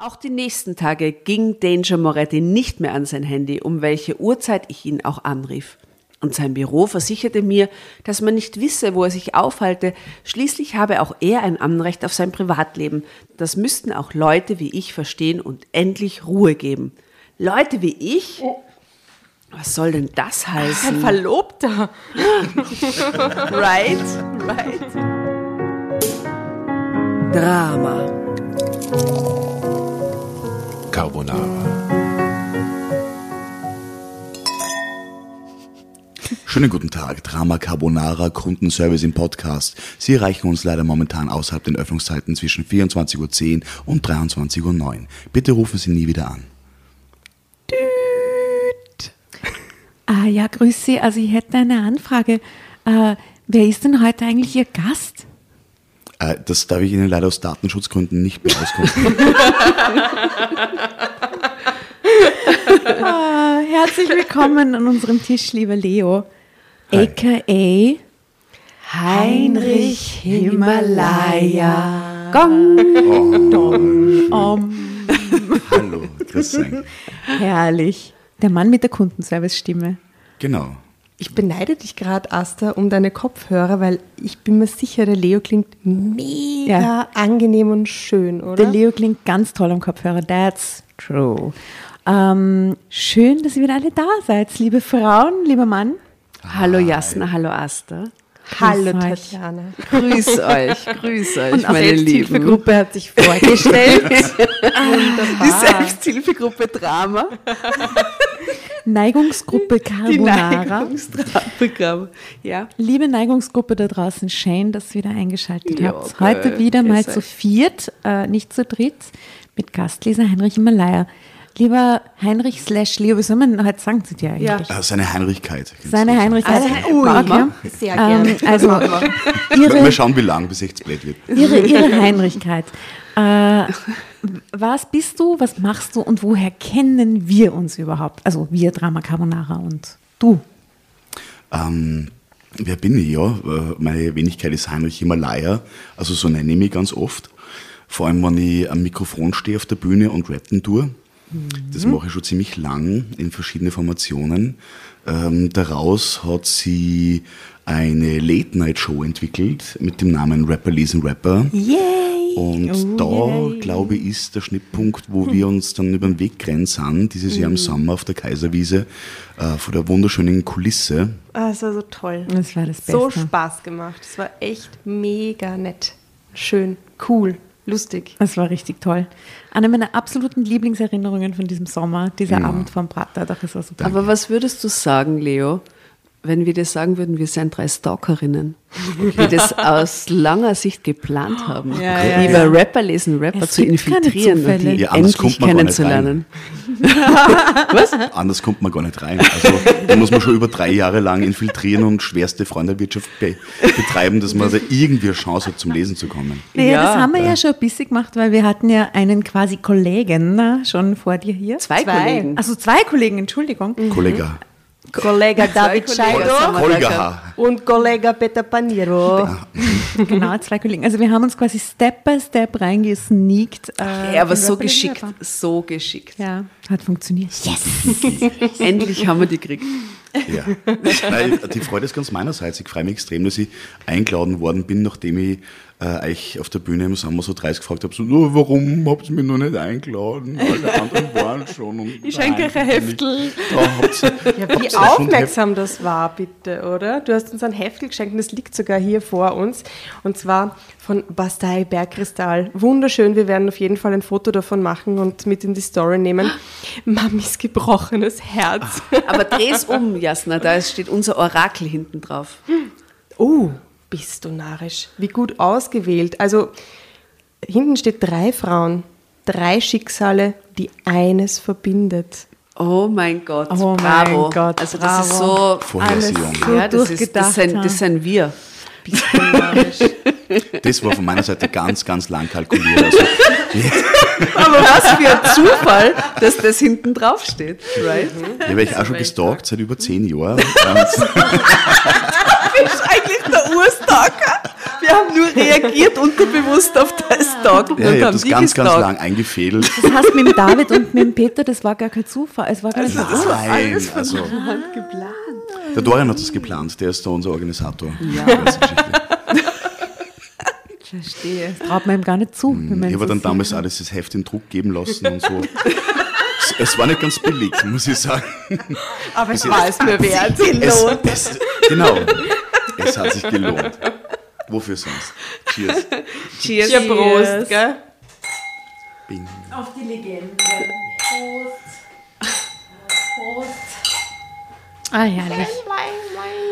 Auch die nächsten Tage ging Danger Moretti nicht mehr an sein Handy, um welche Uhrzeit ich ihn auch anrief. Und sein Büro versicherte mir, dass man nicht wisse, wo er sich aufhalte. Schließlich habe auch er ein Anrecht auf sein Privatleben. Das müssten auch Leute wie ich verstehen und endlich Ruhe geben. Leute wie ich? Was soll denn das heißen? Ein Verlobter. right, right. Drama. Carbonara. Schönen guten Tag, Drama Carbonara, Kundenservice im Podcast. Sie erreichen uns leider momentan außerhalb den Öffnungszeiten zwischen 24.10 Uhr und 23.09 Uhr. Bitte rufen Sie nie wieder an. Düt. Ah ja, grüß Sie. Also ich hätte eine Anfrage. Äh, wer ist denn heute eigentlich Ihr Gast? Äh, das darf ich Ihnen leider aus Datenschutzgründen nicht mehr auskommen. Ah, herzlich willkommen an unserem Tisch, lieber Leo. Hi. AKA Heinrich Himalaya. Gong, Oh, dong, om. hallo, grüß Sie. Herrlich. Der Mann mit der Kundenservice-Stimme. Genau. Ich beneide dich gerade, Asta, um deine Kopfhörer, weil ich bin mir sicher, der Leo klingt mega Ja. angenehm und schön, oder? Der Leo klingt ganz toll am Kopfhörer. That's true. Ähm, schön, dass ihr wieder alle da seid, liebe Frauen, lieber Mann. Hallo Jasna, hallo Asta. Hallo. Tatjana. Grüß euch, grüß euch, Und meine Lieben. Selbsthilfegruppe hat sich vorgestellt. Die Selbsthilfegruppe Drama. Neigungsgruppe Die Carbonara. Neigungsdramaprogramm. Ja. Liebe Neigungsgruppe da draußen, schön, dass ihr wieder eingeschaltet Ja, habt. geil. Heute wieder mal zu viert, äh, nicht zu dritt, mit Gastleser Heinrich Himalaya. Lieber Heinrich slash Leo, wie soll man heute sagen zu dir eigentlich? Ja. Äh, seine Heinrichkeit. Seine Heinrichkeit. Also, ui, okay. Sehr gerne. Ähm, also Wir, wir ihre, schauen, wie lang, bis echt blöd wird. ihre, ihre Heinrichkeit. Äh, was bist du, was machst du und woher kennen wir uns überhaupt? Also wir Drama Carbonara und du. Ähm, wer bin ich? Ja, äh, meine Wenigkeit ist Heinrich Himalaya, also so nenne ich mich ganz oft. Vor allem, wenn ich am Mikrofon stehe auf der Bühne und rappen tue. Das mache ich schon ziemlich lang in verschiedene Formationen. Ähm, daraus hat sie eine Late-Night-Show entwickelt mit dem Namen Rapper lesen Rapper. Yay! Und Oh, da, glaube ich, ist der Schnittpunkt, wo wir uns dann über den Weg gerannt sind, dieses Jahr im Sommer auf der Kaiserwiese, äh, vor der wunderschönen Kulisse. Ah, es war so toll. Das war das Beste. So Spaß gemacht. Es war echt mega nett. Schön, cool, lustig. Das war richtig toll. Eine meiner absoluten Lieblingserinnerungen von diesem Sommer, dieser Abend vom Prater. Doch, es war super. Aber was würdest du sagen, Leo, wenn wir dir sagen würden, wir seien drei Stalkerinnen, die das aus langer Sicht geplant haben, Ja, ja, lieber Rapper lesen, Rapper Es zu infiltrieren und die Ja, anders endlich kommt man gar nicht kennenzulernen. Anders kommt man gar nicht rein. Also da muss man schon über drei Jahre lang infiltrieren und schwerste Freundewirtschaft be betreiben, dass man da irgendwie eine Chance hat, zum Lesen zu kommen. Naja, Ja, das haben wir ja schon ein bisschen gemacht, weil wir hatten ja einen quasi Kollegen na, schon vor dir hier. Zwei, Zwei. Kollegen. Also zwei Kollegen, Entschuldigung. Kollega. Kollega David. Scheido Kolga. und Kollega Peter Paniro. Genau, zwei Kollegen. Also wir haben uns quasi Step by Step reingesneakt. Äh, Ja, aber so geschickt, so geschickt. Ja, hat funktioniert. Yes! Endlich haben wir die gekriegt. Ja. Nein, die Freude ist ganz meinerseits. Ich freue mich extrem, dass ich eingeladen worden bin, nachdem ich äh, euch auf der Bühne im Sommer so dreist gefragt habe, so, "Oh, warum habt ihr mich noch nicht eingeladen? Alle anderen waren schon. Und Ich schenke euch ein Heftel. Ja, wie aufmerksam das war, bitte, oder? Du hast uns ein Heftel geschenkt und es liegt sogar hier vor uns. Und zwar von Bastei Bergkristall. Wunderschön. Wir werden auf jeden Fall ein Foto davon machen und mit in die Story nehmen. Mamis gebrochenes Herz. Aber dreh's um, Jasna, da steht unser Orakel hinten drauf. Oh, bist du narrisch. Wie gut ausgewählt. Also, hinten steht drei Frauen, drei Schicksale, die eines verbindet. Oh mein Gott, Oh mein bravo. Gott, also das ist so, bravo. Vorhersehung. so ja, das, ist, das, durchgedacht sind, das sind wir. Bist du narrisch. Das war von meiner Seite ganz, ganz lang kalkuliert. Also, Aber was für ein Zufall, dass das hinten drauf steht, right? ich habe euch auch schon gestalkt, seit über zehn Jahren. Eigentlich der Urstalker. Wir haben nur reagiert unterbewusst auf das Tag. Ja, ich habe das ganz, ganz lang eingefädelt. Das heißt, mit dem David und mit dem Peter, das war gar kein Zufall. Es war gar nicht so Nein, also Hand geplant. der Dorian hat das geplant, der ist da unser Organisator. Ja. Geschichte. Verstehe. Das traut man ihm gar nicht zu. man Ich habe dann damals alles das Heft in Druck geben lassen und so. Es- Es war nicht ganz billig, muss ich sagen. Aber es war es mir wert. Es, es, genau, es hat sich gelohnt. Wofür sonst? Cheers. Cheers. Ja, Prost, gell? Bing. Auf die Legende. Prost. Prost. Ah, herrlich.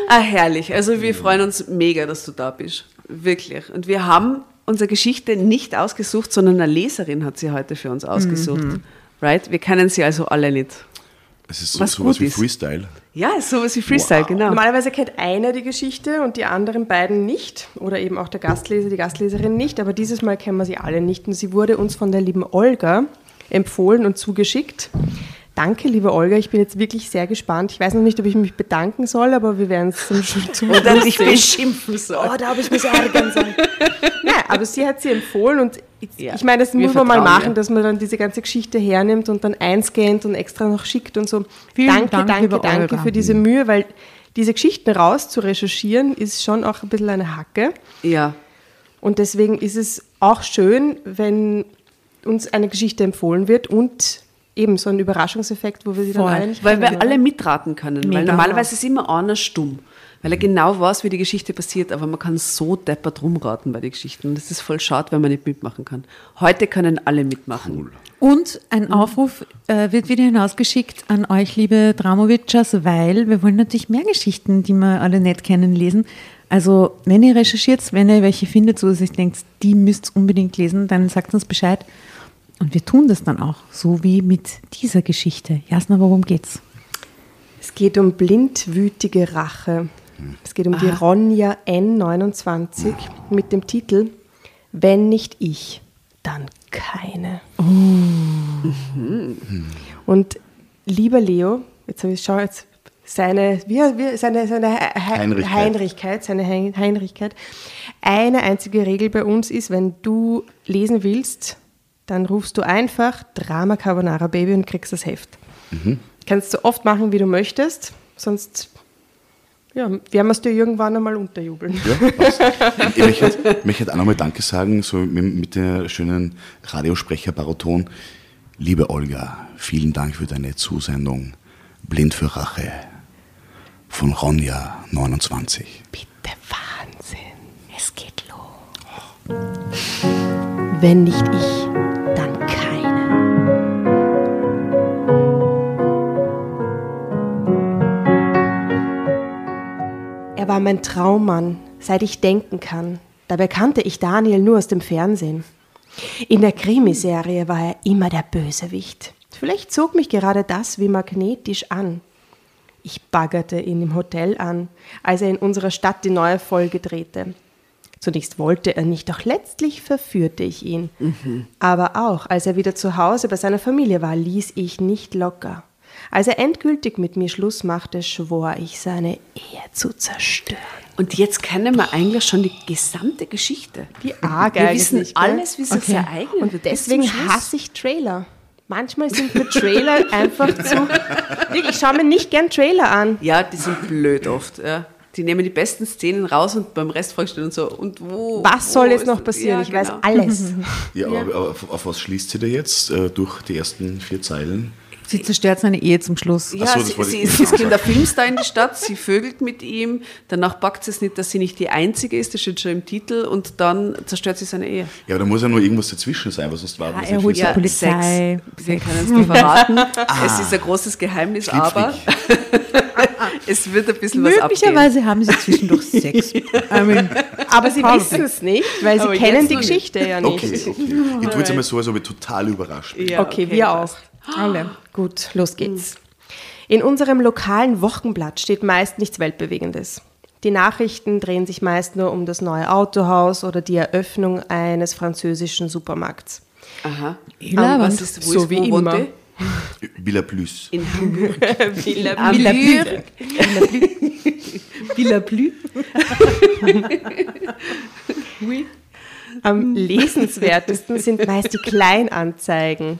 Ah, herrlich. Also wir freuen uns mega, dass du da bist. Wirklich. Und wir haben unsere Geschichte nicht ausgesucht, sondern eine Leserin hat sie heute für uns ausgesucht. Right? Wir kennen sie also alle nicht. Es ist so, Was sowas gut wie ist. Ja, ist sowas wie Freestyle, genau. Normalerweise kennt einer die Geschichte und die anderen beiden nicht. Oder eben auch der Gastleser, die Gastleserin nicht. Aber dieses Mal kennen wir sie alle nicht. Und sie wurde uns von der lieben Olga empfohlen und zugeschickt. Danke, liebe Olga. Ich bin jetzt wirklich sehr gespannt. Ich weiß noch nicht, ob ich mich bedanken soll, aber wir werden es zum Schluss dann dich beschimpfen soll. Oh, da habe ich mich ärgern sollen. Nein, aber sie hat sie empfohlen und Ja, ich meine, das wir muss man mal machen, ihr. dass man dann diese ganze Geschichte hernimmt und dann einscannt und extra noch schickt und so. Vielen danke, Dank, danke, danke für diese Mühe, weil diese Geschichten raus zu recherchieren ist schon auch ein bisschen eine Hacke. Ja. Und deswegen ist es auch schön, wenn uns eine Geschichte empfohlen wird und eben so ein Überraschungseffekt, wo wir sie dann Voll. alle nicht Weil wir alle mitraten können. Weil Mega. normalerweise ist immer einer stumm. Weil er genau weiß, wie die Geschichte passiert, aber man kann so deppert rumraten bei den Geschichten. Und das ist voll schade, wenn man nicht mitmachen kann. Heute können alle mitmachen. Und ein Aufruf äh, wird wieder hinausgeschickt an euch, liebe Dramowitschers, weil wir wollen natürlich mehr Geschichten, die wir alle nicht kennen, lesen. Also, wenn ihr recherchiert, wenn ihr welche findet, wo ihr sich denkt, die müsst ihr unbedingt lesen, dann sagt uns Bescheid. Und wir tun das dann auch, so wie mit dieser Geschichte. Jasna, worum geht's? Es geht um blindwütige Rache. Es geht um die Ronja N29 mit dem Titel Wenn nicht ich, dann keine. Und lieber Leo, jetzt habe ich schau jetzt seine, wie, wie, seine, seine He- Heinrichkeit. Heinrichkeit, seine Hein- Heinrichkeit. Eine einzige Regel bei uns ist, wenn du lesen willst, dann rufst du einfach Drama Carbonara Baby und kriegst das Heft. Kannst du oft machen, wie du möchtest, sonst ja, werden wir es dir irgendwann einmal unterjubeln. Ja, passt. Ich möchte, möchte auch nochmal Danke sagen, so mit, der schönen Radiosprecher-Baraton. Liebe Olga, vielen Dank für deine Zusendung. Blind für Rache von Ronja 29. Bitte Wahnsinn. Es geht los. Wenn nicht ich, Er war mein Traummann, seit ich denken kann. Dabei kannte ich Daniel nur aus dem Fernsehen. In der Krimiserie war er immer der Bösewicht. Vielleicht zog mich gerade das wie magnetisch an. Ich baggerte ihn im Hotel an, als er in unserer Stadt die neue Folge drehte. Zunächst wollte er nicht, doch letztlich verführte ich ihn. Aber auch als er wieder zu Hause bei seiner Familie war, ließ ich nicht locker. Als er endgültig mit mir Schluss machte, schwor ich, seine Ehe zu zerstören. Und jetzt kennen wir eigentlich schon die gesamte Geschichte. Wie arg Wir wissen gell? alles, wie es Okay. ereignet. Und deswegen hasse ich Trailer. Manchmal sind mir Trailer einfach zu. Wirklich, Ich schaue mir nicht gern Trailer an. Ja, die sind blöd oft. Ja. Die nehmen die besten Szenen raus und beim Rest fragst du dann so, und wo? Was wo soll jetzt ist- noch passieren? Ja, ich weiß genau. alles. Ja, aber, aber auf, auf was schließt sie da jetzt äh, durch die ersten vier Zeilen? Sie zerstört seine Ehe zum Schluss. Ja, so, das sie, sie, sie nicht ist in der sagen. Filmstar in die Stadt, sie vögelt mit ihm, danach packt sie es nicht, dass sie nicht die Einzige ist, das steht schon im Titel, und dann zerstört sie seine Ehe. Ja, aber da muss ja nur irgendwas dazwischen sein, was sonst war. Ah, er holt die Ja, Polizei. Sex. Wir können es dir verraten. Es ist ein großes Geheimnis, aber es wird ein bisschen was abgehen. Möglicherweise haben sie zwischendurch Sex. I mean, Aber sie wissen es nicht, weil sie Aber kennen die noch nicht. Geschichte ja nicht. Okay, okay. Ich tue jetzt einmal so, als ob ich total überrascht bin. Ja, Okay, wir passt. auch. Alle. Gut, los geht's. In unserem lokalen Wochenblatt steht meist nichts Weltbewegendes. Die Nachrichten drehen sich meist nur um das neue Autohaus oder die Eröffnung eines französischen Supermarkts. Aha. Labernd. was ist, wo So ist, wie immer. die? Villa Plus. In Hamburg. Villa Am Villa Bür. Villa Plü. Am lesenswertesten sind meist die Kleinanzeigen.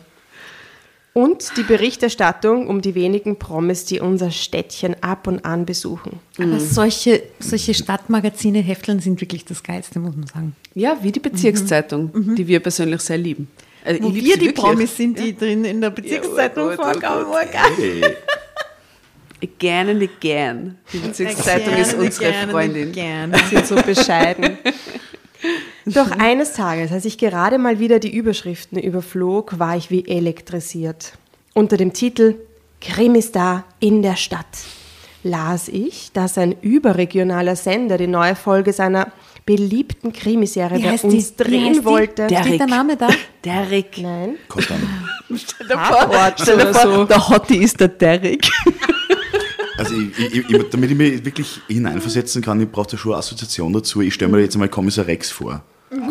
Und die Berichterstattung um die wenigen Promis, die unser Städtchen ab und an besuchen. Aber solche, solche Stadtmagazine, Hefteln sind wirklich das Geilste, muss man sagen. Ja, wie die Bezirkszeitung, die wir persönlich sehr lieben. Also Wo wir sie die wirklich. Promis sind, die drin in der Bezirkszeitung gut, vorkommen. gut. Hey, Again and again. Die Bezirkszeitung ist unsere Freundin. Gerne. sind so bescheiden. Doch eines Tages, als ich gerade mal wieder die Überschriften überflog, war ich wie elektrisiert. Unter dem Titel Krimistar in der Stadt las ich, dass ein überregionaler Sender die neue Folge seiner beliebten Krimiserie bei uns die? Drehen wollte. Der- Steht der Name da? Derek. Nein, Kottern. Tatort Stell dir vor, so. der Hottie ist der Derek. Also ich, ich, ich, damit ich mich wirklich hineinversetzen kann, ich brauche da schon eine Assoziation dazu. Ich stelle mir jetzt einmal Kommissar Rex vor.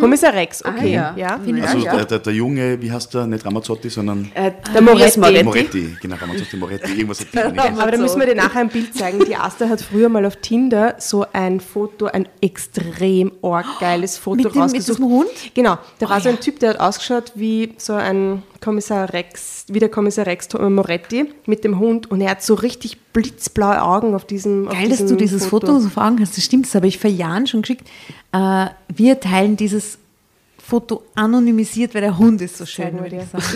Kommissar Rex, okay. Ah, ja. ja. Finde ich Also ja. der, der, der Junge, wie heißt der? Nicht Ramazzotti, sondern Äh, Der Moretti. Moretti. Moretti. Genau, Ramazzotti Moretti. Irgendwas hat die. Aber da müssen wir dir nachher ein Bild zeigen. Die Asta hat früher mal auf Tinder so ein Foto, ein extrem arg geiles Foto Mit dem- mit rausgesucht. diesem Hund? Genau. Da war so ein ja. Typ, der hat ausgeschaut wie so ein Kommissar Rex, wie der Kommissar Rex Tom- Moretti mit dem Hund und er hat so richtig blitzblaue Augen auf diesem auf Geil, dass diesem du dieses Foto, so vor Augen hast. Das stimmt, das habe ich vor Jahren schon geschickt. Äh, wir teilen dieses Foto anonymisiert, weil der Hund ist so schön.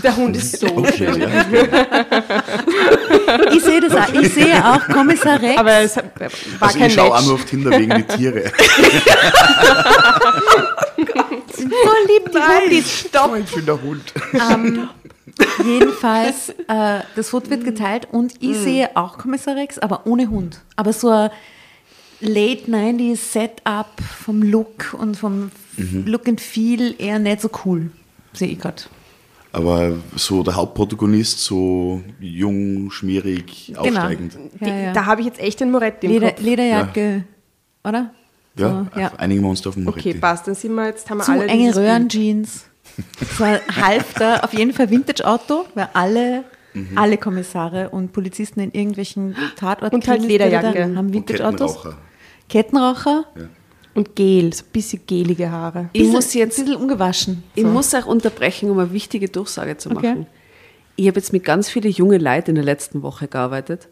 Der Hund ist so Okay, schön. ja. Ich sehe das auch. Ich sehe auch Kommissar Rex. Aber es war Also kein ich schaue auch nur auf Tinder wegen die Tiere. sind so lieb, die Hundis. Stopp. Ein schöner Hund. Ähm, jedenfalls, äh, das Foto wird geteilt und ich sehe auch Kommissar Rex, aber ohne Hund. Aber so ein Late 90s Setup vom Look und vom Look and Feel eher nicht so cool. Sehe ich gerade. Aber so der Hauptprotagonist, so jung, schmierig, aufsteigend. Ja, ja. Da habe ich jetzt echt den Moretti im Leder, Kopf. Lederjacke, oder? Ja, So, ja. einigen wir uns da auf den Moretti. Okay, passt. Dann sind wir jetzt, haben wir Zu alle enge. Röhrenjeans. So ein Halfter, auf jeden Fall Vintage-Auto, weil alle, alle Kommissare und Polizisten in irgendwelchen Tatorten Und halt Lederjacke. haben Und Vintage-Autos. Kettenraucher. Kettenraucher. Und Gel, so ein bisschen gelige Haare. Ich Bisschen- muss jetzt ein bisschen ungewaschen. Ich So. muss auch unterbrechen, um eine wichtige Durchsage zu Okay. machen. Ich habe jetzt mit ganz vielen jungen Leuten in der letzten Woche gearbeitet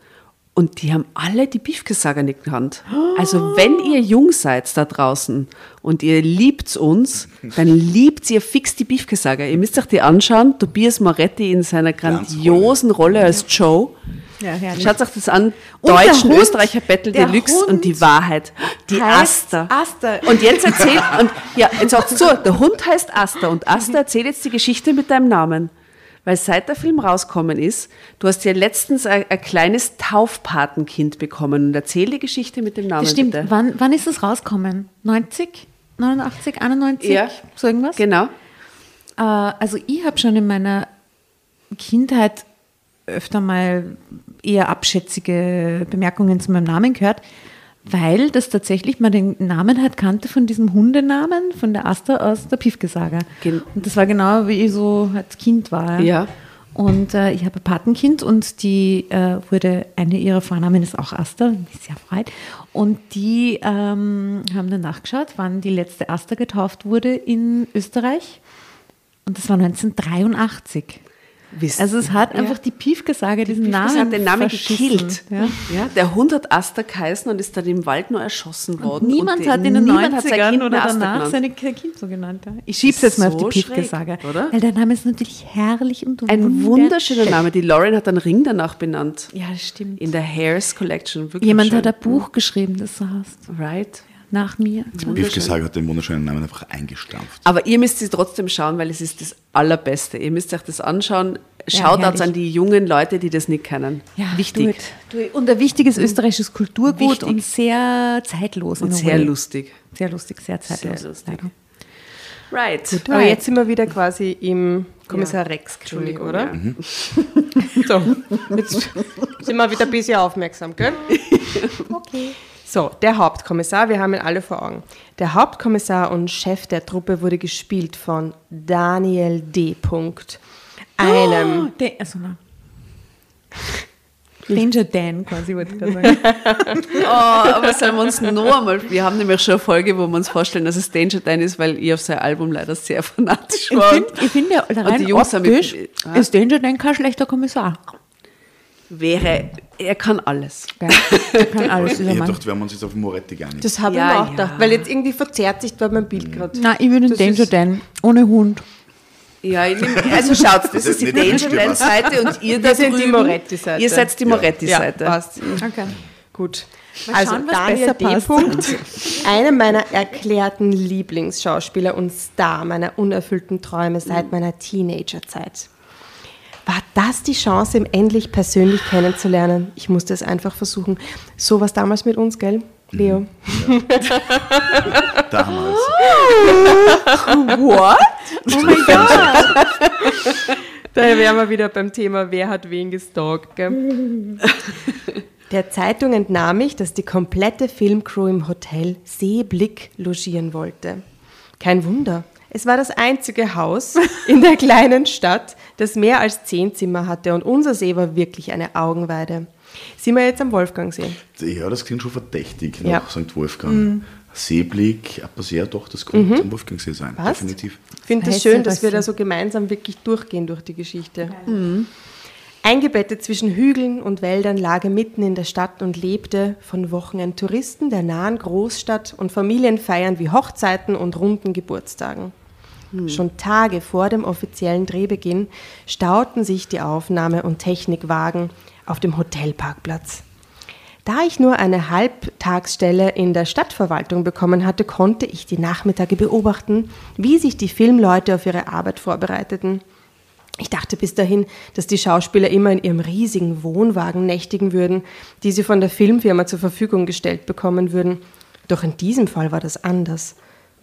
und die haben alle die Beefkesager nicht gekannt. Also wenn ihr jung seid da draußen und ihr liebt uns, dann liebt ihr fix die Beefkesager. Ihr müsst euch die anschauen. Tobias Moretti in seiner grandiosen Rolle als Joe. Ja, herrlich. Schaut euch das an. Und der Deutschen Hund, Österreicher Battle Deluxe Hund und die Wahrheit. Die Aster. Aster. Und jetzt erzählt, und ja, jetzt sagt's zu, der Hund heißt Aster und Aster erzählt jetzt die Geschichte mit deinem Namen. Weil seit der Film rauskommen ist, du hast ja letztens ein, ein kleines Taufpatenkind bekommen und erzähl die Geschichte mit dem Namen Das stimmt. bitte. Wann, wann ist das rausgekommen? 90? 89? 91? Ja. So irgendwas? Genau. Äh, also ich habe schon in meiner Kindheit öfter mal eher abschätzige Bemerkungen zu meinem Namen gehört, weil das tatsächlich man den Namen halt kannte von diesem Hundenamen, von der Asta aus der Piefgesager. Gen- Und das war genau, wie ich so als Kind war. Ja. Und äh, ich habe ein Patenkind und die äh, wurde, eine ihrer Vornamen ist auch Asta, mich sehr freut. Und die ähm, haben dann nachgeschaut, wann die letzte Asta getauft wurde in Österreich. Und das war 1983. Wisst- Also es hat Ja. einfach die Piefgesage diesen Piefkes Namen hat den Namen gekillt. Ja. Ja, der Hund hat Aster geheißen und ist dann im Wald nur erschossen worden. Niemand und die- hat in den niemand hat sein 90ern Kind oder danach genannt. seine Kind so genannt. Ja. Ich schieb's jetzt mal auf die Piefgesage. oder? Weil der Name ist natürlich herrlich und Ein wunderschöner Name. Die Lauren hat einen Ring danach benannt. Ja, das stimmt. In der Hairs Collection. Wirklich Jemand hat ein Buch geschrieben, das so heißt. Right. Nach mir. Biefgesag hat den wunderschönen Namen einfach eingestampft. Aber ihr müsst sie trotzdem schauen, weil es ist das Allerbeste. Ihr müsst euch das anschauen. Schaut herrlich. an die jungen Leute, die das nicht kennen. Ja, Wichtig. Do it. Und ein wichtiges österreichisches Kulturgut Wichtig. und sehr zeitlos. Und sehr lustig. Sehr lustig, sehr zeitlos. Sehr lustig. leider. Right. Aber jetzt sind wir wieder quasi im Kommissar Rex König, Entschuldigung, oder? ja. So, jetzt sind wir wieder ein bisschen aufmerksam, gell? Okay. So, der Hauptkommissar, wir haben ihn alle vor Augen. Der Hauptkommissar und Chef der Truppe wurde gespielt von Daniel D. Punkt. Einem, Oh, also, na. Danger Dan quasi, wollte ich gerade sagen. Oh, aber sollen wir uns noch einmal, wir haben nämlich schon eine Folge, wo wir uns vorstellen, dass es Danger Dan ist, weil ich auf sein Album leider sehr fanatisch Ich war. finde, ich find ja rein die Jungs haben optisch mit- ist Danger Dan kein schlechter Kommissar. Wäre, er kann alles. Gell? Der kann alles, Ich dachte, wir haben uns jetzt auf Moretti geeinigt. Das habe ich Ja, mir auch ja. gedacht, weil jetzt irgendwie verzerrt sich da mein Bild gerade. Nein, ich würde den Das Danger ist- Dan ohne Hund. Ja, ich nehm, also schaut, das ist die Danger Dan. Seite und ihr da Wir sind die drüben, Moretti-Seite. Ihr seid die Ja. Moretti-Seite. Ja, passt. Okay. Gut. Mal also schauen, Daniel D. Punkt, einer meiner erklärten Lieblingsschauspieler und Star meiner unerfüllten Träume seit meiner Teenagerzeit. War das die Chance, ihn endlich persönlich kennenzulernen? Ich musste es einfach versuchen. So war es damals mit uns, gell, Leo? Damals. What? Oh mein Gott! da wären wir wieder beim Thema, wer hat wen gestalkt. Gell? Der Zeitung entnahm ich, dass die komplette Filmcrew im Hotel Seeblick logieren wollte. Kein Wunder. Es war das einzige Haus in der kleinen Stadt, das mehr als zehn Zimmer hatte und unser See war wirklich eine Augenweide. Sind wir jetzt am Wolfgangsee? Ja, das klingt schon verdächtig Ja. nach St. Wolfgang. Seeblick, aber sehr doch, das könnte am Wolfgangsee sein. Passt. Definitiv. Ich finde es Heiße schön, dass wir da so gemeinsam wirklich durchgehen durch die Geschichte. Eingebettet zwischen Hügeln und Wäldern lag er mitten in der Stadt und lebte von Wochenendtouristen der nahen Großstadt und Familienfeiern wie Hochzeiten und runden Geburtstagen. Schon Tage vor dem offiziellen Drehbeginn stauten sich die Aufnahme- und Technikwagen auf dem Hotelparkplatz. Da ich nur eine Halbtagsstelle in der Stadtverwaltung bekommen hatte, konnte ich die Nachmittage beobachten, wie sich die Filmleute auf ihre Arbeit vorbereiteten. Ich dachte bis dahin, dass die Schauspieler immer in ihrem riesigen Wohnwagen nächtigen würden, die sie von der Filmfirma zur Verfügung gestellt bekommen würden. Doch in diesem Fall war das anders.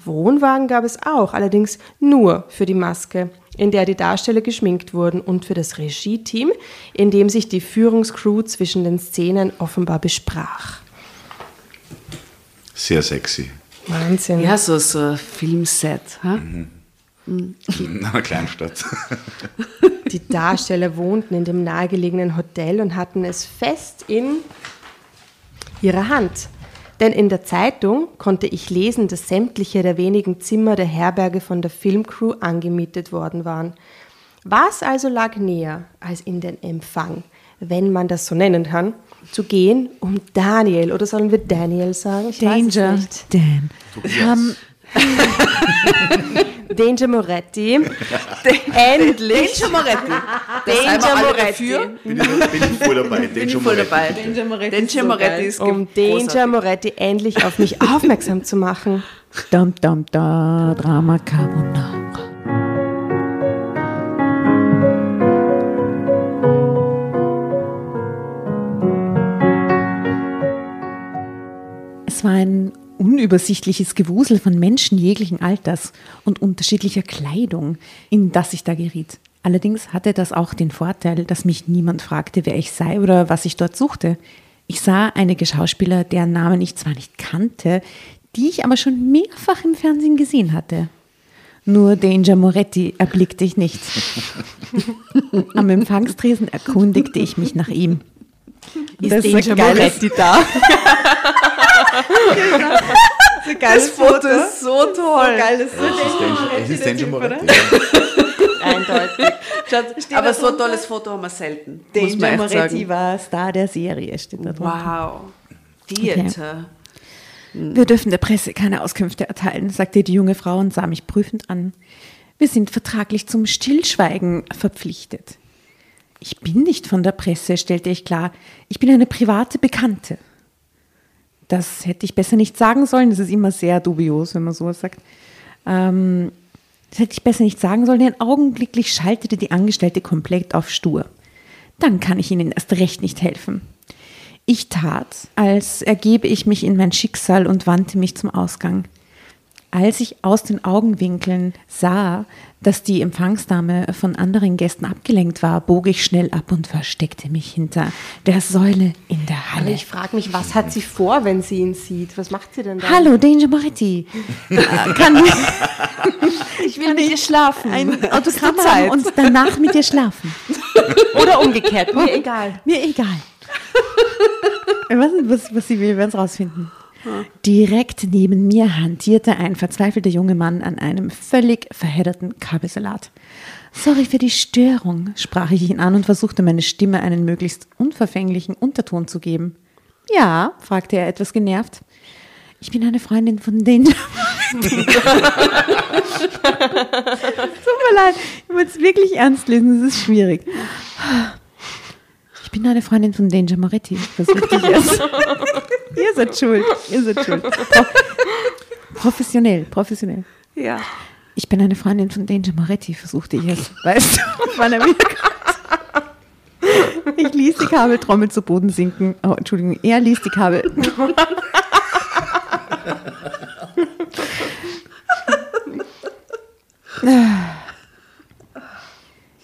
Wohnwagen gab es auch, allerdings nur für die Maske, in der die Darsteller geschminkt wurden und für das Regie-Team, in dem sich die Führungscrew zwischen den Szenen offenbar besprach. Sehr sexy. Wahnsinn. Ja, so, so ein Filmset. Ha? In einer Kleinstadt. Die Darsteller wohnten in dem nahegelegenen Hotel und hatten es fest in ihrer Hand. Denn in der Zeitung konnte ich lesen, dass sämtliche der wenigen Zimmer der Herberge von der Filmcrew angemietet worden waren. Was also lag näher, als in den Empfang, wenn man das so nennen kann, zu gehen, um Daniel, oder sollen wir Daniel sagen? Ich weiß Danger es nicht. Dan. Danger Moretti. Endlich. Danger Moretti. Das Danger Moretti. dafür. Bin ich, bin ich voll dabei. Bin ich voll dabei. Danger Moretti, ist um. Danger Moretti endlich auf mich aufmerksam zu machen. dum, dum, da, Drama Carbonara. Es war ein unübersichtliches Gewusel von Menschen jeglichen Alters und unterschiedlicher Kleidung, in das ich da geriet. Allerdings hatte das auch den Vorteil, dass mich niemand fragte, wer ich sei oder was ich dort suchte. Ich sah einige Schauspieler, deren Namen ich zwar nicht kannte, die ich aber schon mehrfach im Fernsehen gesehen hatte. Nur Danger Moretti erblickte ich nicht. Am Empfangstresen erkundigte ich mich nach ihm. Ist Das Danger Moretti da? Das Foto ist so toll. Es ist Danger, es ist Danger Moretti. Eindeutig. Aber so ein tolles Foto haben wir selten. muss man Danger Moretti sagen. war Star der Serie, steht da drunter. Wow. Theater. Wir dürfen der Presse keine Auskünfte erteilen, sagte die junge Frau und sah mich prüfend an. Wir sind vertraglich zum Stillschweigen verpflichtet. Ich bin nicht von der Presse, stellte ich klar. Ich bin eine private Bekannte. Das hätte ich besser nicht sagen sollen. Das ist immer sehr dubios, wenn man sowas sagt. Ähm, das hätte ich besser nicht sagen sollen, denn augenblicklich schaltete die Angestellte komplett auf stur. Dann kann ich Ihnen erst recht nicht helfen. Ich tat, als ergebe ich mich in mein Schicksal und wandte mich zum Ausgang. Als ich aus den Augenwinkeln sah, dass die Empfangsdame von anderen Gästen abgelenkt war, bog ich schnell ab und versteckte mich hinter der Säule in der Aber Halle. ich frage mich, was hat sie vor, wenn sie ihn sieht? Was macht sie denn da? Hallo, Danger Moretti. Kann Ich will mit dir schlafen. ein Autogramm haben und danach mit dir schlafen? Oder umgekehrt, mir egal. Mir egal. Ich nicht, was, was sie will, wir werden es rausfinden. Direkt neben mir hantierte ein verzweifelter junger Mann an einem völlig verhedderten Kabelsalat. Sorry für die Störung, sprach ich ihn an und versuchte meine Stimme einen möglichst unverfänglichen Unterton zu geben. Ja, fragte er etwas genervt. Ich bin eine Freundin von denen. Tut mir leid, ich muss es wirklich ernst lesen, das ist schwierig. Ich bin eine Freundin von Danger Moretti, versuchte ich es. Ihr seid schuld, ihr seid schuld. Pro professionell, professionell. Ja. Ich bin eine Freundin von Danger Moretti, versuchte ich es. Weißt du, wann er wiederkommt? Ich ließ die Kabeltrommel zu Boden sinken. Oh, Entschuldigung, er ließ die Kabel.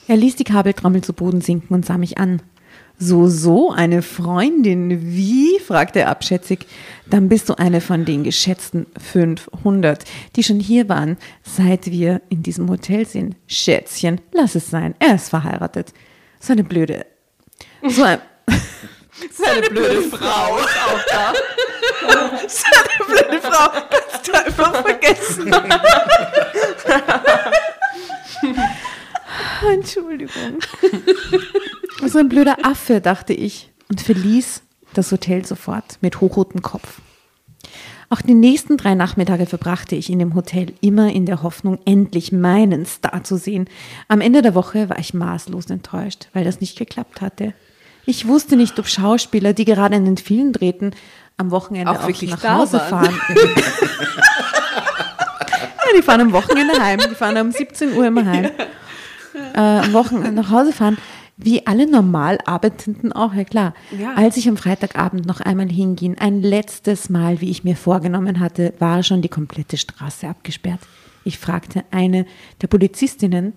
Er ließ die Kabeltrommel zu Boden sinken und sah mich an. So, so, eine Freundin, wie? fragte er abschätzig. Dann bist du eine von den geschätzten 500, die schon hier waren, seit wir in diesem Hotel sind. Schätzchen, lass es sein, er ist verheiratet. So eine blöde. So ein. So eine blöde Frau ist auch da. So eine blöde Frau. Kannst du einfach vergessen. Entschuldigung. So ein blöder Affe, dachte ich und verließ das Hotel sofort mit hochrotem Kopf. Auch die nächsten drei Nachmittage verbrachte ich in dem Hotel, immer in der Hoffnung, endlich meinen Star zu sehen. Am Ende der Woche war ich maßlos enttäuscht, weil das nicht geklappt hatte. Ich wusste nicht, ob Schauspieler, die gerade in den Film drehten, am Wochenende Auch auch, wirklich nach Hause fahren. ja, die fahren am Wochenende heim. Die fahren um 17 Uhr immer heim. Äh, am Wochenende nach Hause fahren. Wie alle normal Arbeitenden auch, ja klar. Ja. Als ich am Freitagabend noch einmal hinging, ein letztes Mal, wie ich mir vorgenommen hatte, war schon die komplette Straße abgesperrt. Ich fragte eine der Polizistinnen,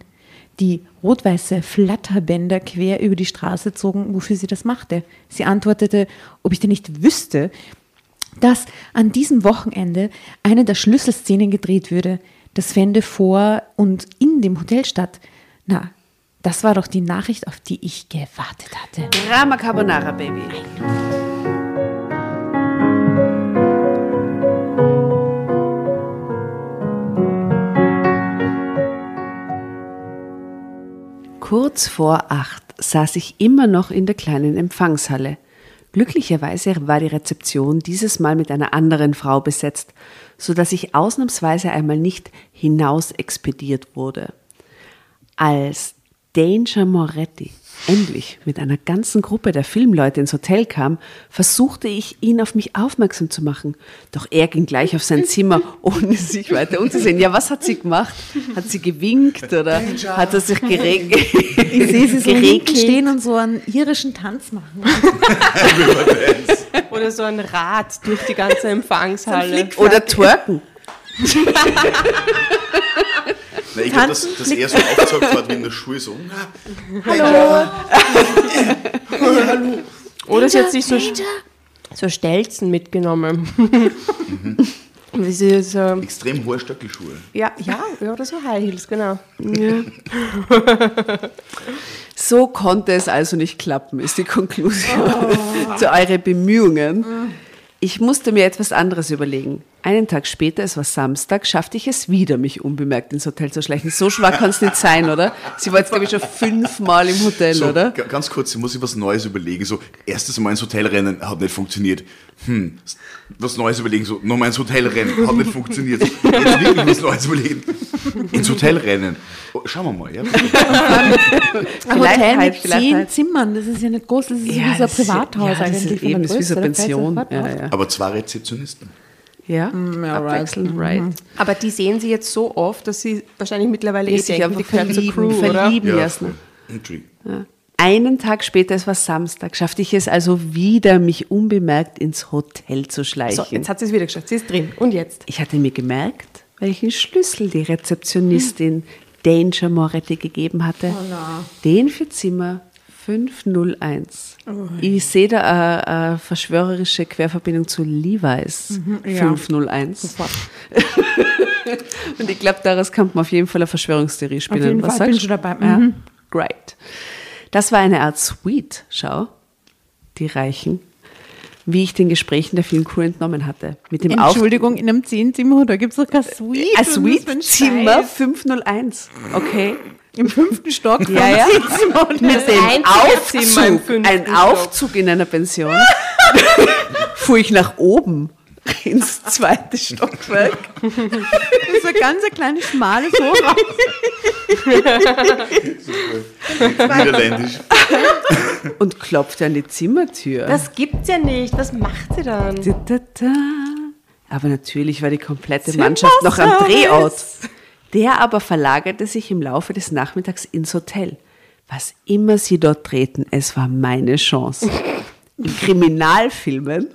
die rot-weiße Flatterbänder quer über die Straße zogen, wofür sie das machte. Sie antwortete, ob ich denn nicht wüsste, dass an diesem Wochenende eine der Schlüsselszenen gedreht würde. Das fände vor und in dem Hotel statt. Na, das war doch die Nachricht, auf die ich gewartet hatte. Drama Carbonara, Baby. Kurz vor acht saß ich immer noch in der kleinen Empfangshalle. Glücklicherweise war die Rezeption dieses Mal mit einer anderen Frau besetzt, so dass ich ausnahmsweise einmal nicht hinaus expediert wurde. Als Danger Moretti endlich mit einer ganzen Gruppe der Filmleute ins Hotel kam, versuchte ich, ihn auf mich aufmerksam zu machen. Doch er ging gleich auf sein Zimmer, ohne sich weiter umzusehen. Ja, was hat sie gemacht? Hat sie gewinkt oder hat er sich geregt? Ich sehe sie so hinten geregelt? stehen und so einen irischen Tanz machen. Oder so ein Rad durch die ganze Empfangshalle. Oder twerken. Na, ich glaube, dass, dass er so aufgezeigt hat wie in der Schule so. Oder sie hat sich so, so Stelzen mitgenommen. Wie sie so, Extrem hohe Stöckelschuhe. ja, ja, ja, oder so High Heels, genau. So konnte es also nicht klappen, ist die Konklusion zu euren Bemühungen. Ich musste mir etwas anderes überlegen. Einen Tag später, es war Samstag, schaffte ich es wieder, mich unbemerkt ins Hotel zu schleichen. So schwer kann es nicht sein, oder? Sie war jetzt, glaube ich, schon fünfmal im Hotel, So, oder? ga- ganz kurz, ich muss sich was Neues überlegen. So, erstes Mal ins Hotel rennen, hat nicht funktioniert. Hm, was Neues überlegen. So, nochmal ins Hotel rennen, hat nicht funktioniert. So, jetzt wirklich was Neues überlegen. Ins Hotel rennen. Oh, schauen wir mal, ja. Ein Vielleicht Hotel halt, mit vielleicht zehn halt. Zimmern, das ist ja nicht groß, das ist Ja, wie so ein Privathaus ja, das eigentlich. ist eben, das ist wie so eine Pension. Ja, ja. Aber zwei Rezeptionisten. Ja, ja, abwechselnd, right. Aber die sehen sie jetzt so oft, dass sie wahrscheinlich mittlerweile eh Die sich denken, einfach die gehören zur verlieben, Crew, oder? verlieben Ja, lassen. voll. Entschuldigung. Einen Tag später, es war Samstag, schaffte ich es also wieder, mich unbemerkt ins Hotel zu schleichen. So, jetzt hat sie es wieder geschafft. Sie ist drin. Und jetzt? Ich hatte mir gemerkt, welchen Schlüssel die Rezeptionistin Danger Moretti gegeben hatte. Den für Zimmer 501. Ich sehe da eine, eine verschwörerische Querverbindung zu Levi's 501. Und ich glaube, daraus kann man auf jeden Fall eine Verschwörungstheorie spielen. Auf jeden Was Fall, bin sagst schon du? dabei. Ja. Great. Das war eine Art Suite, schau. die Reichen, wie ich den Gesprächen der Filmcrew entnommen hatte. Mit dem Auf Entschuldigung, in einem Zehenzimmer, da gibt es doch kein Suite. ein Suite-Zimmer Scheiß? 501. Okay. Im fünften Stock. Ja, ja. Mit Mit dem Aufzug, ein. Aufzug in einer Pension, fuhr ich nach oben ins zweite Stockwerk. Das ist ein ganz ein kleines, schmales Hochhaus. Niederländisch. und klopfte an die Zimmertür. Das gibt's ja nicht. Was macht sie dann? Da, da, da. Aber natürlich war die komplette Mannschaft noch am Drehort. Der aber verlagerte sich im Laufe des Nachmittags ins Hotel. Was immer sie dort drehten, es war meine Chance. In Kriminalfilmen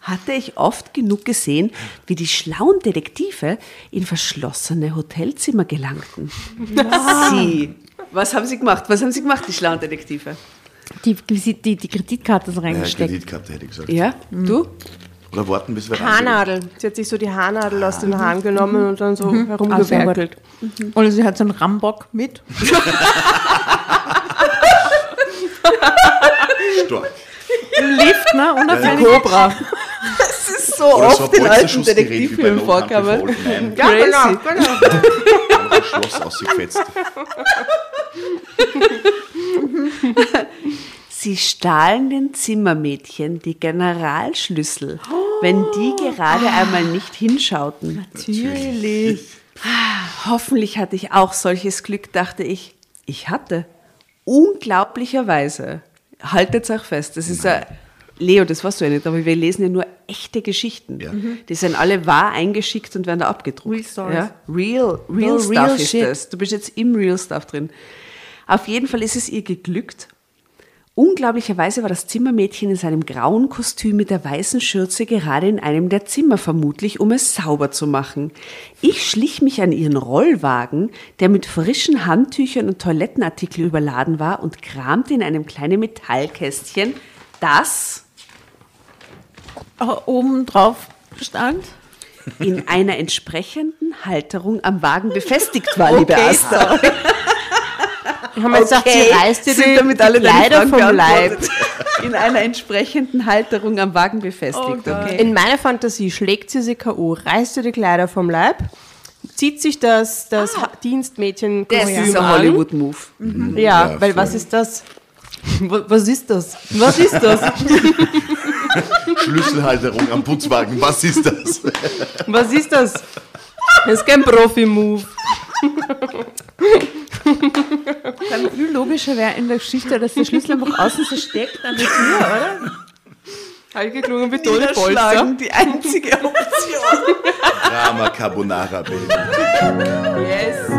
hatte ich oft genug gesehen, wie die schlauen Detektive in verschlossene Hotelzimmer gelangten. Sie. Was haben sie gemacht? Was haben sie gemacht, die schlauen Detektive? Die, die, die Kreditkarte so Ja, reingesteckt. Kreditkarte hätte ich gesagt. Ja, du? Oder warten, bis wir. Haarnadel. Sie hat sich so die Haarnadel aus den Haaren genommen und dann so sehr herumgewerkelt. Oder sie hat so einen Rambock mit. Stark. Im Lift, ne? Unauffällig. Cobra. Das ist so Oder oft so ein in alten Detektivfilmen vorkommen. Men. Ja, genau, Crazy. genau. Das Schloss ausgefetzt. Sie stahlen den Zimmermädchen die Generalschlüssel, wenn die gerade einmal nicht hinschauten. Natürlich. Hoffentlich hatte ich auch solches Glück, dachte ich. Ich hatte. Unglaublicherweise. Haltet euch fest, das ist ein. Leo, das weißt du ja nicht, aber wir lesen ja nur echte Geschichten. Ja. Die sind alle wahr eingeschickt und werden da abgedruckt. Real stories. Ja? Real, real No, Stuff real ist shit. das. Du bist jetzt im Real Stuff drin. Auf jeden Fall ist es ihr geglückt. Unglaublicherweise war das Zimmermädchen in seinem grauen Kostüm mit der weißen Schürze gerade in einem der Zimmer vermutlich, um es sauber zu machen. Ich schlich mich an ihren Rollwagen, der mit frischen Handtüchern und Toilettenartikeln überladen war, und kramte in einem kleinen Metallkästchen, das Oh, oben drauf stand. in einer entsprechenden Halterung am Wagen befestigt war, liebe Asta. Ich habe mir gesagt, sie reißt dir sind die, damit die alle deine Kleider vom Leib. In einer entsprechenden Halterung am Wagen befestigt. okay. In meiner Fantasie schlägt sie sie K.O., reißt ihr die Kleider vom Leib, zieht sich das, das ha- Dienstmädchen Das ist ein Hollywood-Move. Ja, Ja, weil voll. was ist das? Wa- Was ist das? Was ist das? Schlüsselhalterung am Putzwagen, was ist das? Was ist das? Das ist kein Profi-Move. Dann viel logischer wäre in der Geschichte, dass der Schlüssel einfach außen so steckt an der Tür, oder? Halt geklungen wie Toni Polster. Niederschlagen, die einzige Option. Drama Carbonara, Baby. Yes.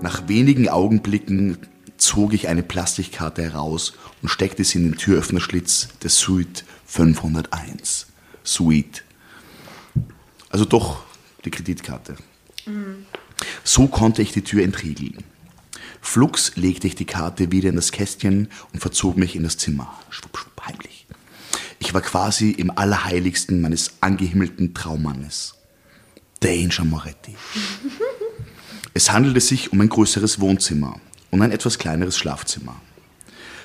Nach wenigen Augenblicken zog ich eine Plastikkarte heraus und steckte sie in den Türöffnerschlitz der Suite 501. Suite. Also doch die Kreditkarte. So konnte ich die Tür entriegeln. Flugs legte ich die Karte wieder in das Kästchen und verzog mich in das Zimmer. Schwupp, schwupp, heimlich. Ich war quasi im Allerheiligsten meines angehimmelten Traummannes. Danger Moretti. Es handelte sich um ein größeres Wohnzimmer und ein etwas kleineres Schlafzimmer.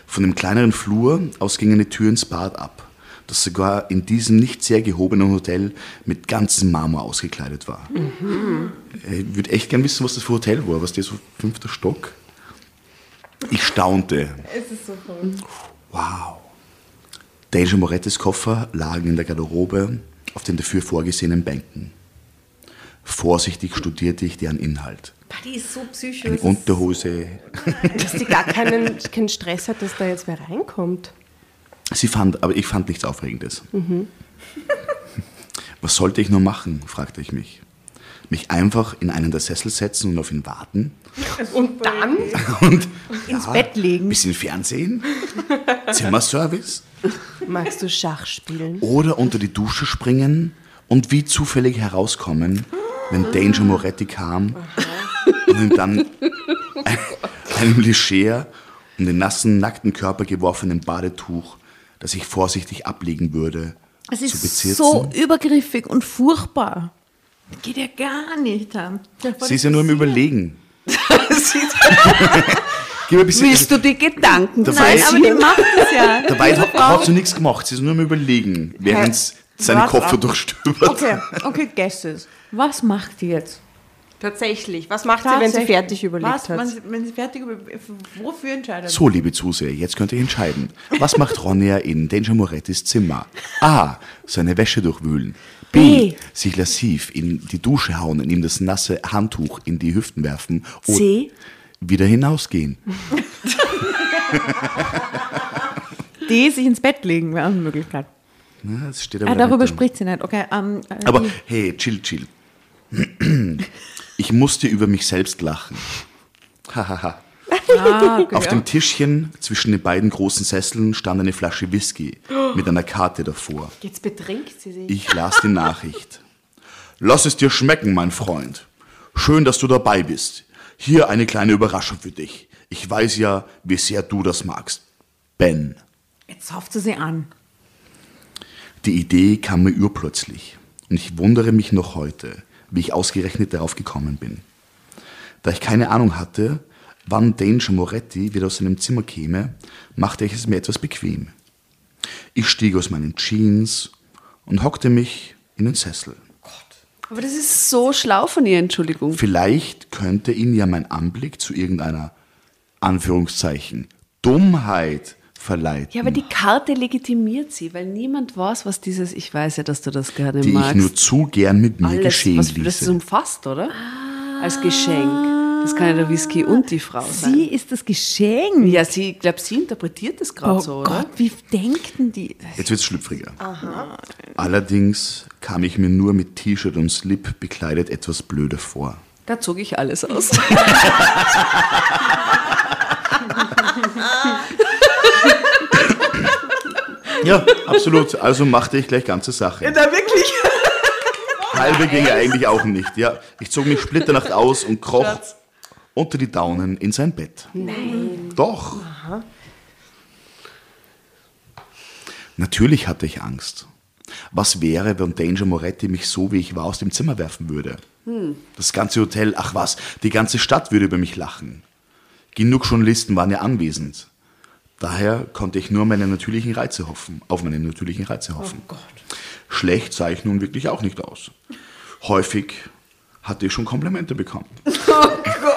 Von dem kleineren Flur aus ging eine Tür ins Bad ab, das sogar in diesem nicht sehr gehobenen Hotel mit ganzem Marmor ausgekleidet war. Ich würde echt gern wissen, was das für ein Hotel war. Was der so fünfter Stock? Ich staunte. Es ist so voll. Wow. Danger Morettis Koffer lagen in der Garderobe auf den dafür vorgesehenen Bänken. Vorsichtig studierte ich deren Inhalt. Die ist so psychisch. Eine Unterhose. Dass die gar keinen, keinen Stress hat, dass da jetzt wer reinkommt. Sie fand, aber ich fand nichts Aufregendes. Was sollte ich nur machen, fragte ich mich. Mich einfach in einen der Sessel setzen und auf ihn warten? Und dann? Und Ins Bett legen. Bisschen Fernsehen? Zimmerservice? Magst du Schach spielen? Oder unter die Dusche springen und wie zufällig herauskommen, wenn Danger Moretti kam und dann ein- einem leger um den nassen, nackten Körper geworfenen Badetuch, das ich vorsichtig ablegen würde, Es ist bezirzen. so übergriffig und furchtbar. Geht ja gar nicht. Haben. Sie ist ja nur im Überlegen. Gib ein bisschen, Willst du die Gedanken Dabei- Nein, aber die macht es ja. dabei hat, hat sie nichts gemacht. Sie ist nur im Überlegen, während sie seinen? Koffer durchstöbert. Okay, okay, guess es. Was macht die jetzt? Tatsächlich. Was macht sie, wenn sie fertig überlegt Was, hat? Wenn sie, wenn sie fertig überlegt Wofür entscheidet So, liebe Zuseher, jetzt könnt ihr entscheiden. Was macht Ronja in Danger Morettis Zimmer? A. Seine Wäsche durchwühlen. B. B. Sich lassiv in die Dusche hauen und ihm das nasse Handtuch in die Hüften werfen. O- C. Wieder hinausgehen. Die sich ins Bett legen, wäre auch eine Möglichkeit. Ja, das steht aber Ah, da darüber spricht sie nicht. Okay, ähm, äh, Aber hey, chill, chill. Ich musste über mich selbst lachen. Hahaha. ah, okay, Auf ja. dem Tischchen zwischen den beiden großen Sesseln stand eine Flasche Whisky mit einer Karte davor. Jetzt betrinkt sie sich. Ich las die Nachricht. Lass es dir schmecken, mein Freund. Schön, dass du dabei bist. Hier eine kleine Überraschung für dich. Ich weiß ja, wie sehr du das magst. Ben. Jetzt sauft sie sie an. Die Idee kam mir urplötzlich. Und ich wundere mich noch heute, wie ich ausgerechnet darauf gekommen bin. Da ich keine Ahnung hatte, wann Danger Moretti wieder aus seinem Zimmer käme, machte ich es mir etwas bequem. Ich stieg aus meinen Jeans und hockte mich in den Sessel. Aber das ist so schlau von ihr, Entschuldigung. Vielleicht könnte ihn ja mein Anblick zu irgendeiner Anführungszeichen Dummheit verleiten, Ja, aber die Karte legitimiert sie, weil niemand weiß, was dieses, ich weiß ja, dass du das gerne die magst. ich nur zu gern mit mir Alles, geschehen was das ließe. umfasst, oder? Als Geschenk. Das kann ja der Whisky und die Frau sein. Sie ist das Geschenk. Ja, sie, ich glaube, sie interpretiert das gerade oh so, oder? Gott, wie denken die? Jetzt wird's schlüpfriger. Allerdings kam ich mir nur mit T-Shirt und Slip bekleidet etwas blöde vor. Da zog ich alles aus. Ja, absolut. Also machte ich gleich ganze Sache. Na, wirklich? Halbe ging ja eigentlich auch nicht. Ja, ich zog mich splitternacht aus und kroch Schatz. unter die Daunen in sein Bett. Nein. Doch. Natürlich hatte ich Angst. Was wäre, wenn Danger Moretti mich so, wie ich war, aus dem Zimmer werfen würde? Das ganze Hotel, ach was, die ganze Stadt würde über mich lachen. Genug Journalisten waren ja anwesend. Daher konnte ich nur meine natürlichen Reize hoffen, auf meine natürlichen Reize hoffen. Schlecht sah ich nun wirklich auch nicht aus. Häufig hatte ich schon Komplimente bekommen.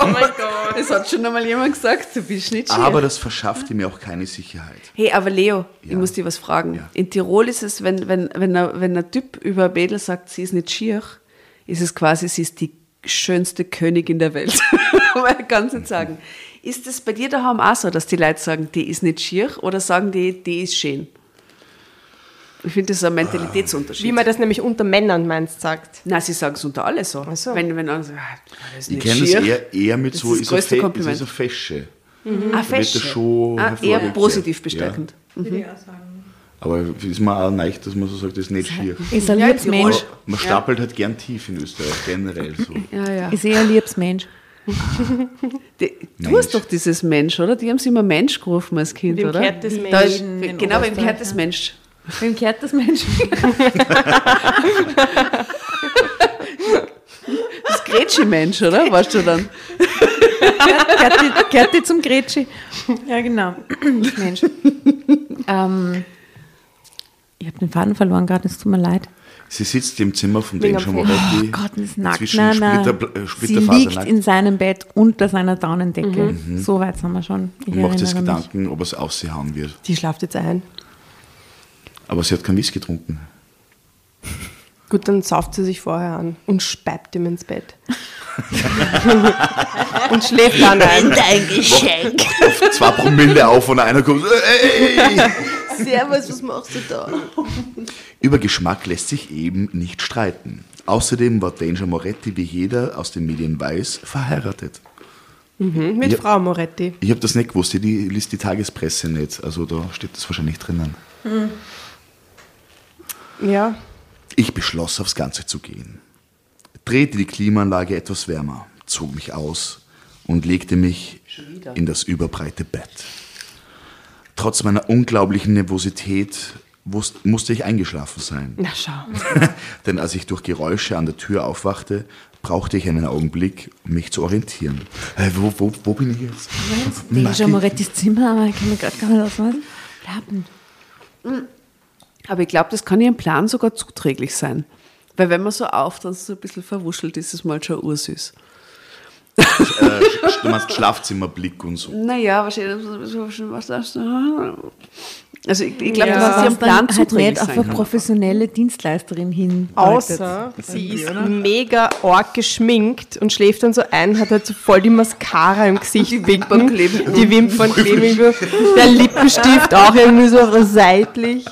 Oh mein Gott. Es hat schon einmal jemand gesagt, du bist nicht schier. Aber das verschaffte mir auch keine Sicherheit. Hey, aber Leo, ich Ja. muss dir was fragen. Ja. In Tirol ist es, wenn, wenn, wenn, ein, wenn ein Typ über ein Mädel sagt, sie ist nicht schier, ist es quasi, sie ist die schönste Königin der Welt. Aber ich kann es nicht sagen. Ist es bei dir daheim auch so, dass die Leute sagen, die ist nicht schier oder sagen die, die ist schön? Ich finde, das ist ein Mentalitätsunterschied. Wie man das nämlich unter Männern meinst, sagt. Nein, sie sagen es unter alle so. So. Wenn, wenn einer sagt, ah, das ist Ich nicht kenne das schier. eher, eher mit Das so, ist das ist, größte fe- Kompliment. ist er fesche. Ah, wird fest. das schon ah, eher positiv bestärkend. Aber ist mir auch leicht, dass man so sagt, das ist nicht schier. Ist ein Ja, liebes Tirol. Mensch. Man stapelt halt gern tief in Österreich, generell so. Ja, ja. Ist eher ein liebes Mensch. Die, du Mensch. hast doch dieses Mensch, oder? Die haben sie immer Mensch gerufen als Kind, Wem oder? kehrt das Da ist, Mensch? Genau, wem kehrt das. Mensch? Wem kehrt das Mensch? Das Gretschi-Mensch, oder? Warst du dann? kehrt, die, kehrt die zum Gretschi. Ja, genau. Das Mensch. Ähm, ich habe den Faden verloren gerade, es tut mir leid. Sie sitzt im Zimmer von Wegen Danger am Moretti. Oh Gott, das ist nackt. zwischen Nein, nein. Splitter, äh, Sie liegt Splitterfasernackt in seinem Bett unter seiner Daunendecke. So weit sind wir schon. Ich und macht sich mich. Gedanken, ob es aus sie hauen wird. Die schlaft jetzt ein. Aber sie hat kein Whisky getrunken. Gut, dann sauft sie sich vorher an und speibt ihm ins Bett. und schläft dann ein. Dein Geschenk. Auf zwei Promille auf und einer kommt. Ey, ey, ey. Servus, was machst du da? Über Geschmack lässt sich eben nicht streiten. Außerdem war Danger Moretti, wie jeder aus den Medien weiß, verheiratet. Mit Ja. Frau Moretti. Ich habe das nicht gewusst, die liest die Tagespresse nicht. Also da steht das wahrscheinlich drinnen. Ja. Ich beschloss, aufs Ganze zu gehen. Drehte die Klimaanlage etwas wärmer, zog mich aus und legte mich in das überbreite Bett. Trotz meiner unglaublichen Nervosität musste ich eingeschlafen sein. Na schau. Denn als ich durch Geräusche an der Tür aufwachte, brauchte ich einen Augenblick, um mich zu orientieren. Äh, wo, wo, wo bin ich jetzt? Danger Naki? Morettis Zimmer, aber ich kann mir gerade gar nicht ausmachen. Bleiben. Aber ich glaube, das kann ihrem Plan sogar zuträglich sein. Weil wenn man so auftanzt, so ein bisschen verwuschelt, ist es mal schon ursüß. Äh, du meinst Schlafzimmerblick und so. Naja, wahrscheinlich, was das Also ich, ich glaube, Ja. dass ihrem dann Plan halt zuträglich nicht auf eine professionelle Dienstleisterin hin. Außer sie ist mega arg geschminkt und schläft dann so ein, hat halt so voll die Mascara im Gesicht. Die Wimpern kleben Die Wimpern kleben. Der Lippenstift auch irgendwie so seitlich.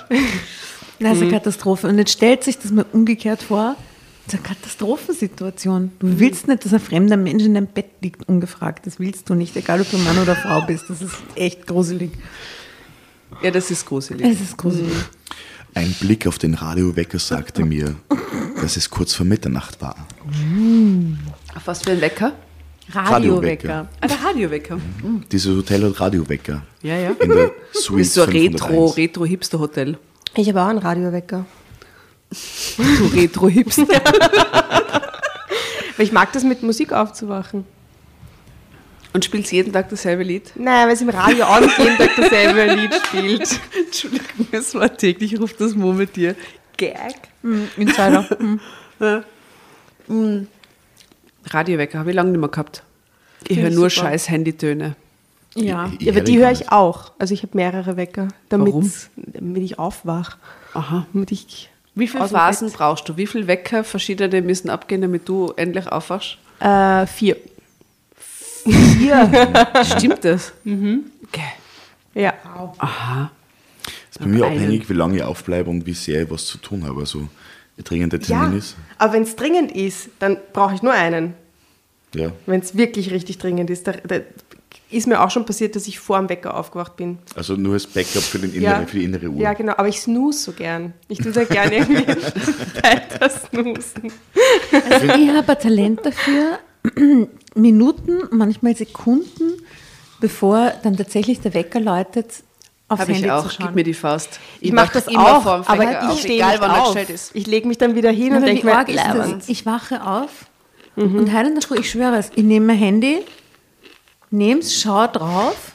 Das ist eine Katastrophe. Und jetzt stellt sich das mal umgekehrt vor. Das ist eine Katastrophensituation. Du willst nicht, dass ein fremder Mensch in deinem Bett liegt, ungefragt. Das willst du nicht, egal ob du Mann oder Frau bist. Das ist echt gruselig. Ja, das ist gruselig. Es ist gruselig. Ein Blick auf den Radiowecker sagte mir, dass es kurz vor Mitternacht war. Auf was für ein Wecker? Radiowecker. Ah, der Radiowecker. Dieses Hotel hat Radiowecker. Ja, ja. In der Das Suite ist so ein 501. Retro, Retro-Hipster-Hotel. Ich habe auch einen Radiowecker. So Retro-Hipster. Weil ich mag das mit Musik aufzuwachen. Und spielst jeden Tag dasselbe Lied? Nein, weil es im Radio auch nicht jeden Tag dasselbe Lied spielt. Entschuldigung, es war täglich, ruft das Murmeltier. Gag. Insider. Radiowecker habe ich lange nicht mehr gehabt. Ich höre ich nur super. scheiß Handytöne. Ja. Ich Ja, aber die höre ich auch. Also ich habe mehrere Wecker, damit, Warum? damit ich aufwach. Aha. Damit ich Wie viele Phasen Bett- brauchst du? Wie viele Wecker verschiedene müssen abgehen, damit du endlich aufwachst? Äh, vier. Stimmt das? Mhm. Okay. Ja. Aha. ist bei mir abhängig, wie lange ich aufbleibe und wie sehr ich was zu tun habe. Also, ein dringender Termin ja. ist. Aber wenn es dringend ist, dann brauche ich nur einen. Ja. Wenn es wirklich richtig dringend ist. Da, da ist mir auch schon passiert, dass ich vor dem Wecker aufgewacht bin. Also nur als Backup für, den innere, für die innere Uhr. Ja, genau. Aber ich snooze so gern. Ich tue sehr gern irgendwie weiter snoosen. Also ich habe ein Talent dafür, Minuten, manchmal Sekunden, bevor dann tatsächlich der Wecker läutet, aufs Habe Handy ich zu auch. schauen. Gib mir die Faust. Ich mache wach das immer auch, vorm aber Wecker ich auf, stehe egal nicht wann er auf. gestellt ist. Ich lege mich dann wieder hin und Aber denke mir. Ich wache auf und heute in der Früh, ich schwöre es, ich nehme mein Handy, nehme es, schaue drauf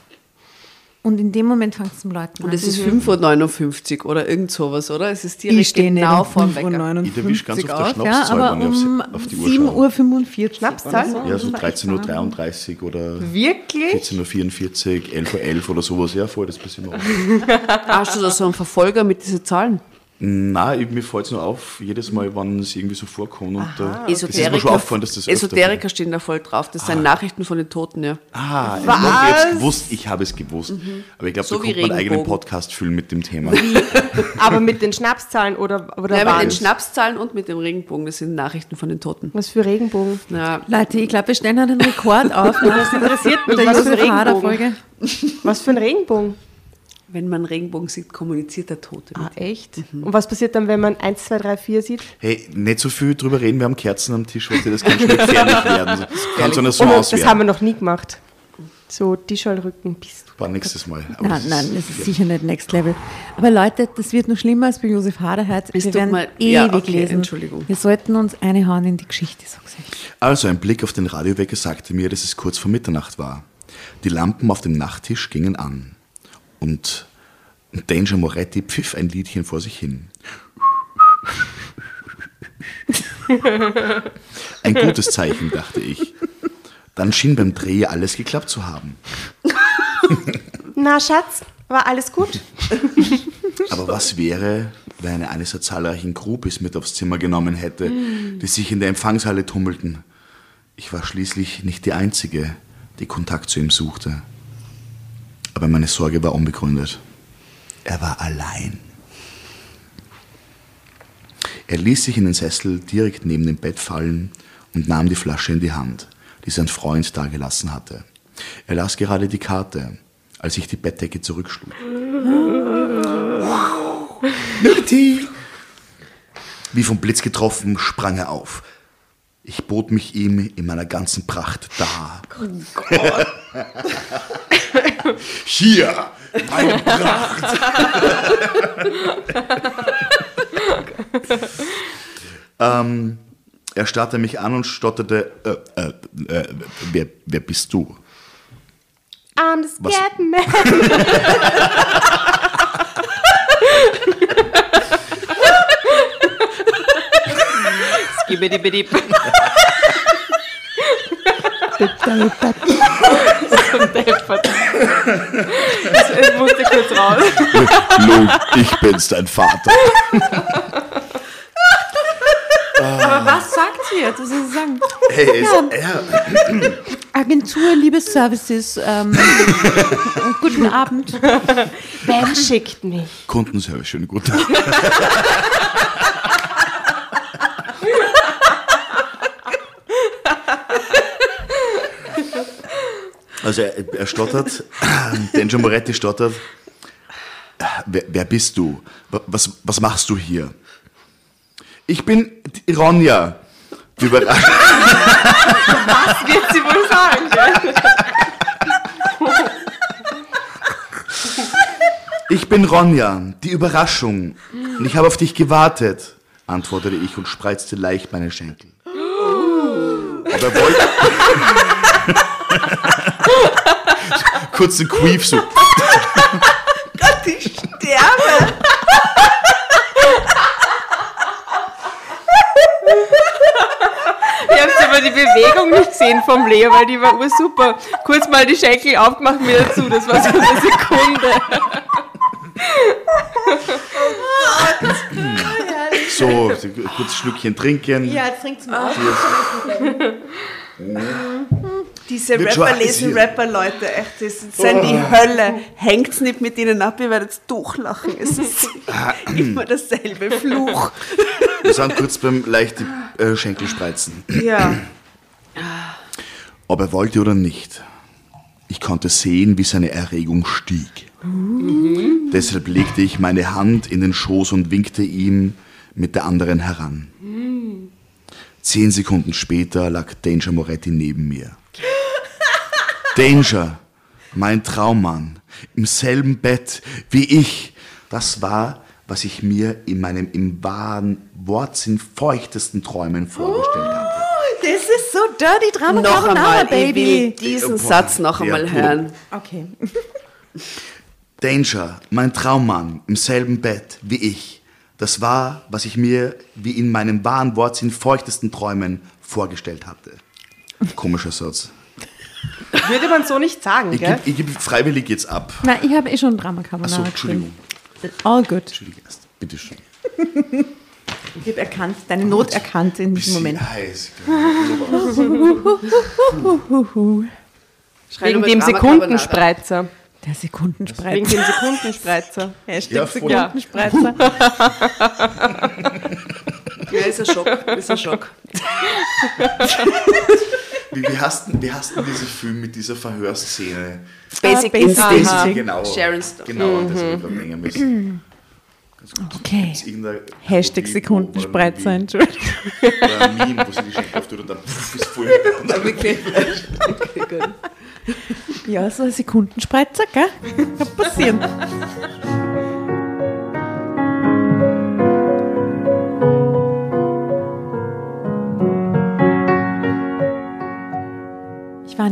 und in dem Moment fängt es zum Läuten an. Und es ist 5.59 Uhr oder irgend sowas, oder? Es ist direkt ich stehe genau nicht vor dem Wecker. 5.59 Ich erwische ganz Uhr oft der auf, ja, Schnapszahl, aber wenn ich um auf die Uhr schaue. 7.45 Uhr. Schnapszahl? oder Ja, so um 13.33 Uhr oder Wirklich? 14.44 Uhr, 11.11 Uhr oder sowas. Ja, voll, das passiert mir auch. Hast du da so einen Verfolger mit diesen Zahlen? Nein, ich- mir fällt es nur auf, jedes Mal, wann es irgendwie so vorkommt. Und, äh, das ist mir schon Esoteriker, aufgefallen, dass das Esoteriker stehen da voll drauf. Das sind Nachrichten von den Toten, ja. Ah, ich habe es gewusst, ich habe es gewusst. Aber ich glaube, So da kommt man einen eigenen. Podcast füllen mit dem Thema. Aber mit den Schnapszahlen oder, oder ja mit den was? Schnapszahlen und mit dem Regenbogen. Das sind Nachrichten von den Toten. Was für Regenbogen? Ja, Leute, ich glaube, wir stellen einen Rekord auf. Das interessiert mich. Was für Hader Regenbogen? Was für ein Regenbogen? Wenn man Regenbogen sieht, kommuniziert der Tote. Ah, mit. echt? Und was passiert dann, wenn man 1, 2, 3, 4 sieht? Hey, nicht so viel drüber reden, wir haben Kerzen am Tisch, das kann schon gefährlich werden. Das kann so eine Oh, das haben wir noch nie gemacht. So, Tischallrücken. Bist du. War nächstes Mal. Aber Nein, das nein, das ist sicher nicht Next Level. Aber Leute, das wird noch schlimmer als bei Josef Hader heute. Es Wir werden mir- ewig ja, okay, lesen. Entschuldigung. Wir sollten uns eine Hauen in die Geschichte, sag's euch. Also ein Blick auf den Radiowecker sagte mir, dass es kurz vor Mitternacht war. Die Lampen auf dem Nachttisch gingen an. Und Danger Moretti pfiff ein Liedchen vor sich hin. Ein gutes Zeichen, dachte ich. Dann schien beim Dreh alles geklappt zu haben. Na, Schatz, war alles gut? Aber was wäre, wenn er eines der zahlreichen Groupies mit aufs Zimmer genommen hätte, die sich in der Empfangshalle tummelten? Ich war schließlich nicht die Einzige, die Kontakt zu ihm suchte. Aber meine Sorge war unbegründet. Er war allein. Er ließ sich in den Sessel direkt neben dem Bett fallen und nahm die Flasche in die Hand, die sein Freund dagelassen hatte. Er las gerade die Karte, als ich die Bettdecke zurückschlug. Nati! Wie vom Blitz getroffen, sprang er auf. Ich bot mich ihm in meiner ganzen Pracht dar. Hier, Meine Pracht. ähm, er starrte mich an und stotterte, äh, äh, äh, wer, wer bist du? I'm the scared man. Skibidi-bidi. Es musste kurz raus. Luke, ich bin's, dein Vater. Aber was sagt sie jetzt? Was soll sie sagen? Hey, ist er, Agentur Liebesservices. Ähm, guten Abend. Ben schickt mich. Kundenservice, schöne gute. Also er, er stottert, Denjo Moretti stottert. Wer, wer bist du? Wa- Was, was machst du hier? Ich bin Ronja. Die Überraschung. Was wird sie wohl sagen? Ich bin Ronja, die Überraschung. Und ich habe auf dich gewartet, antwortete ich und spreizte leicht meine Schenkel. Aber er wollte. Kurz ein Queef so. Ich sterbe. Ihr habt aber die Bewegung nicht gesehen vom Leo, weil die war ursuper. Kurz mal die Schenkel aufgemacht, mir dazu. Das war so eine Sekunde. So, kurz ein Schlückchen trinken. Ja, jetzt trinkt's mal aus. Diese Rapper lesen. Rapper, Leute, echt, das sind die Hölle. Hängt's nicht mit ihnen ab, ihr werdet durchlachen. Es ist immer dasselbe Fluch. Wir sind kurz beim leichten äh, Schenkelspreizen. Ja. Ob er wollte oder nicht. Ich konnte sehen, wie seine Erregung stieg. Deshalb legte ich meine Hand in den Schoß und winkte ihm mit der anderen heran. Zehn Sekunden später lag Danger Moretti neben mir. Danger, mein Traummann, im selben Bett wie ich. Das war, was ich mir in meinem im wahren Wortsinn feuchtesten Träumen vorgestellt hatte. Das ist so dirty Drama Noch Carbonara, einmal, Baby. diesen Boah, Satz noch ja, einmal boah. hören. Okay. Danger, mein Traummann, im selben Bett wie ich. Das war, was ich mir wie in meinem wahren Wortsinn feuchtesten Träumen vorgestellt hatte. Komischer Satz. Würde man so nicht sagen, Ich gell? gebe ich geb freiwillig jetzt ab. Na, ich habe eh schon Drama Carbonara Achso, Entschuldigung. All good. Entschuldige erst. Bitte schön. Ich habe erkannt, deine Not erkannt in diesem Moment. heiß. Wegen über dem Sekundenspreizer. Der Wegen Sekundenspreizer. dem Sekundenspreizer. Hashtag Ja. Sekundenspreizer. Ja, ist ein Schock. Ist ein Schock. Wie, wie, hast, denn- wie hast denn dieser Film mit dieser Verhörszene? Basic Basic Instinct. Instinct. Genau. Sharon Stone. Genau, das habe ich gerade denken müssen. Okay. Hashtag Video, Sekundenspreizer, oder Entschuldigung. Oder ein Meme, wo sie die Schenkel auftut und dann pff, ist voll. Und dann Wirklich. Okay, gut. Ja, so ein Sekundenspreizer, gell? Kann passieren.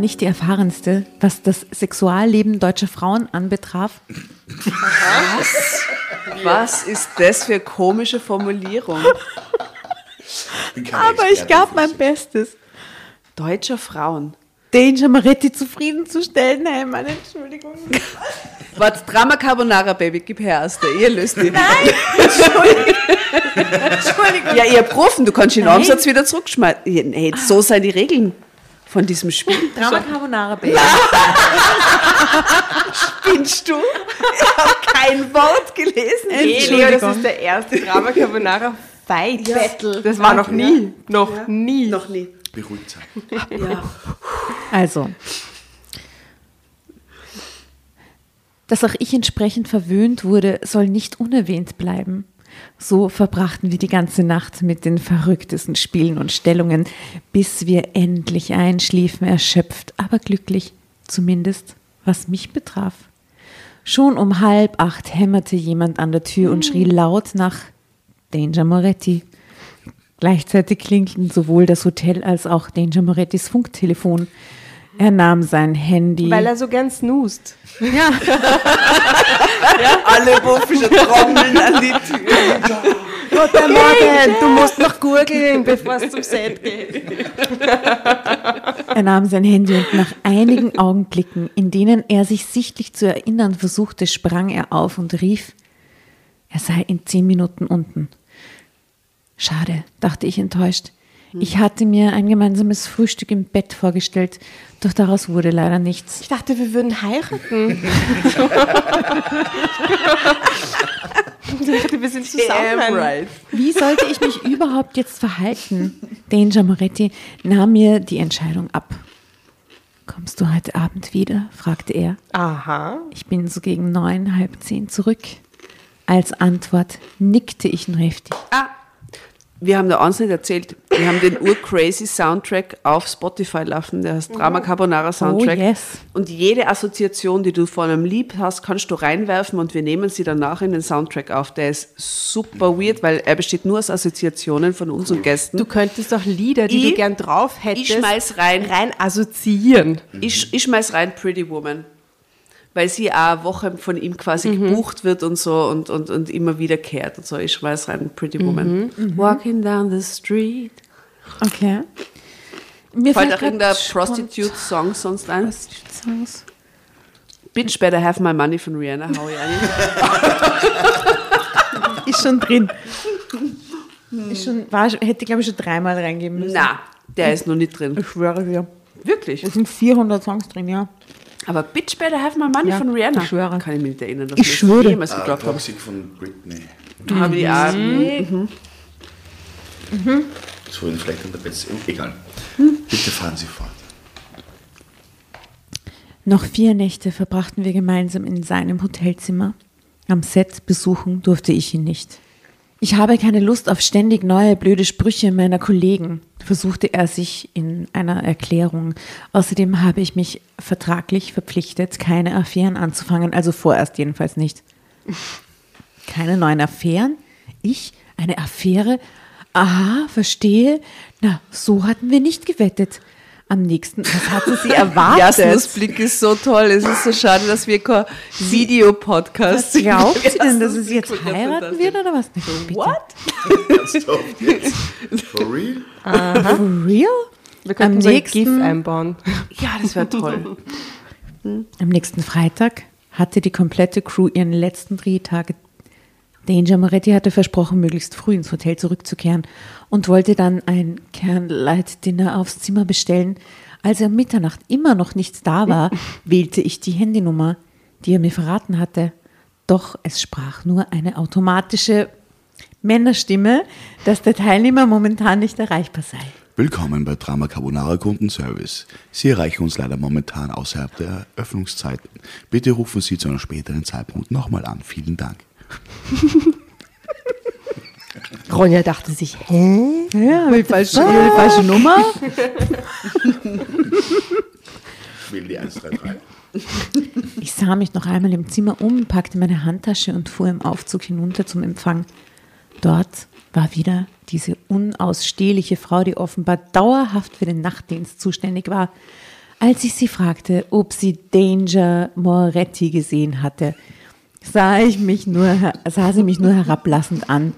Nicht die erfahrenste, was das Sexualleben deutscher Frauen anbetraf. Was ist das für eine komische Formulierung? Aber ich gab mein. Bestes, Deutscher Frauen. Danger Maretti zufriedenzustellen. Nein, meine Entschuldigung. Warte, Drama Carbonara, Baby, gib her der Ihr löst die. Entschuldigung. Ja, ihr Profen, du kannst den Nein. Absatz wieder zurückschmeißen. Nee, so sind die Regeln von diesem Spiel. Drama Carbonara, Baby. Spinnst du? Ich habe kein Wort gelesen. Hey, Leo, das ist der erste Drama Carbonara Fight Battle. Das war noch nie. Noch nie. Noch nie. Beruhigt sein. Ja. Also, dass auch ich entsprechend verwöhnt wurde, soll nicht unerwähnt bleiben. So verbrachten wir die ganze Nacht mit den verrücktesten Spielen und Stellungen, bis wir endlich einschliefen, erschöpft, aber glücklich, zumindest was mich betraf. Schon um halb acht hämmerte jemand an der Tür und schrie laut nach Danger Moretti. Gleichzeitig klingelten sowohl das Hotel als auch Danger Morettis Funktelefon. Er nahm sein Handy. Weil er so gern snoost. ja, Alle Wurfische trommeln an die Tür. Guten Morgen, du musst noch gurgeln, bevor es zum Set geht. er nahm sein Handy und nach einigen Augenblicken, in denen er sich sichtlich zu erinnern versuchte, sprang er auf und rief, er sei in zehn Minuten unten. Schade, dachte ich enttäuscht. Ich hatte mir ein gemeinsames Frühstück im Bett vorgestellt, doch daraus wurde leider nichts. Ich dachte, wir würden heiraten. ich dachte, wir sind zusammen. Right. Wie sollte ich mich überhaupt jetzt verhalten? Danger Moretti nahm mir die Entscheidung ab. Kommst du heute Abend wieder? fragte er. Aha. Ich bin so gegen neun, halb zehn zurück. Als Antwort nickte ich nur heftig. Ah, wir haben da eins nicht erzählt. Wir haben den Ur-Crazy Soundtrack auf Spotify laufen, der heißt Drama Carbonara Soundtrack. Oh, yes. Und jede Assoziation, die du von einem Lied hast, kannst du reinwerfen und wir nehmen sie danach in den Soundtrack auf. Der ist super weird, weil er besteht nur aus Assoziationen von unseren Gästen. Du könntest auch Lieder, die Ich- du gern drauf hättest, ich schmeiß rein, rein assoziieren. ich, ich schmeiß rein Pretty Woman. Weil sie auch eine Woche von ihm quasi gebucht wird und so und, und, und immer wiederkehrt und so. Ich schmeiß rein Pretty Woman. Walking down the street. Okay. Mir Fällt auch irgendein Prostitute-Song sonst ein? spontan- Songs. Bitch Better Have My Money von Rihanna, hau ich ein. Ist schon drin. Ist schon, war, hätte, glaube ich, schon dreimal reingeben müssen. Na, der ist noch nicht drin. Ich schwöre dir. Wirklich. Es sind 400 Songs drin, ja. Aber Bitch Better Have My Money Ja, von Rihanna. ich schwöre. Kann ich mich nicht erinnern, dass Ich wir schwöre. das jemals Ah, gedroppt haben. Toxic von Britney. Da habe ich auch. Mhm. Das war vielleicht an der besten. Egal. Hm. Bitte fahren Sie fort. Noch vier Nächte verbrachten wir gemeinsam in seinem Hotelzimmer. Am Set besuchen durfte ich ihn nicht. Ich habe keine Lust auf ständig neue blöde Sprüche meiner Kollegen, versuchte er sich in einer Erklärung. Außerdem habe ich mich vertraglich verpflichtet, keine Affären anzufangen, also vorerst jedenfalls nicht. Keine neuen Affären? Ich? Eine Affäre? Aha, verstehe. Na, so hatten wir nicht gewettet. Am nächsten, was hatte sie erwartet? Jasmus Blick ist so toll. Es ist so schade, dass wir kein Videopodcast Was glaubt sie denn, dass es jetzt heiraten wird oder was? Bitte. What? For real? For real? Wir könnten Am so ein nächsten- GIF einbauen. Ja, das wäre toll. Am nächsten Freitag hatte die komplette Crew ihren letzten Drehtag. Danger Moretti hatte versprochen, möglichst früh ins Hotel zurückzukehren und wollte dann ein Candlelight-Dinner aufs Zimmer bestellen. Als er um Mitternacht immer noch nicht da war, wählte ich die Handynummer, die er mir verraten hatte. Doch es sprach nur eine automatische Männerstimme, dass der Teilnehmer momentan nicht erreichbar sei. Willkommen bei Drama Carbonara Kundenservice. Sie erreichen uns leider momentan außerhalb der Öffnungszeiten. Bitte rufen Sie zu einem späteren Zeitpunkt nochmal an. Vielen Dank. Ronja dachte sich, hä? Ja, die falsche, die falsche Nummer. Ich will die 133. Ich sah mich noch einmal im Zimmer um, packte meine Handtasche und fuhr im Aufzug hinunter zum Empfang. Dort war wieder diese unausstehliche Frau, die offenbar dauerhaft für den Nachtdienst zuständig war. Als ich sie fragte, ob sie Danger Moretti gesehen hatte, sah, ich mich nur, sah sie mich nur herablassend an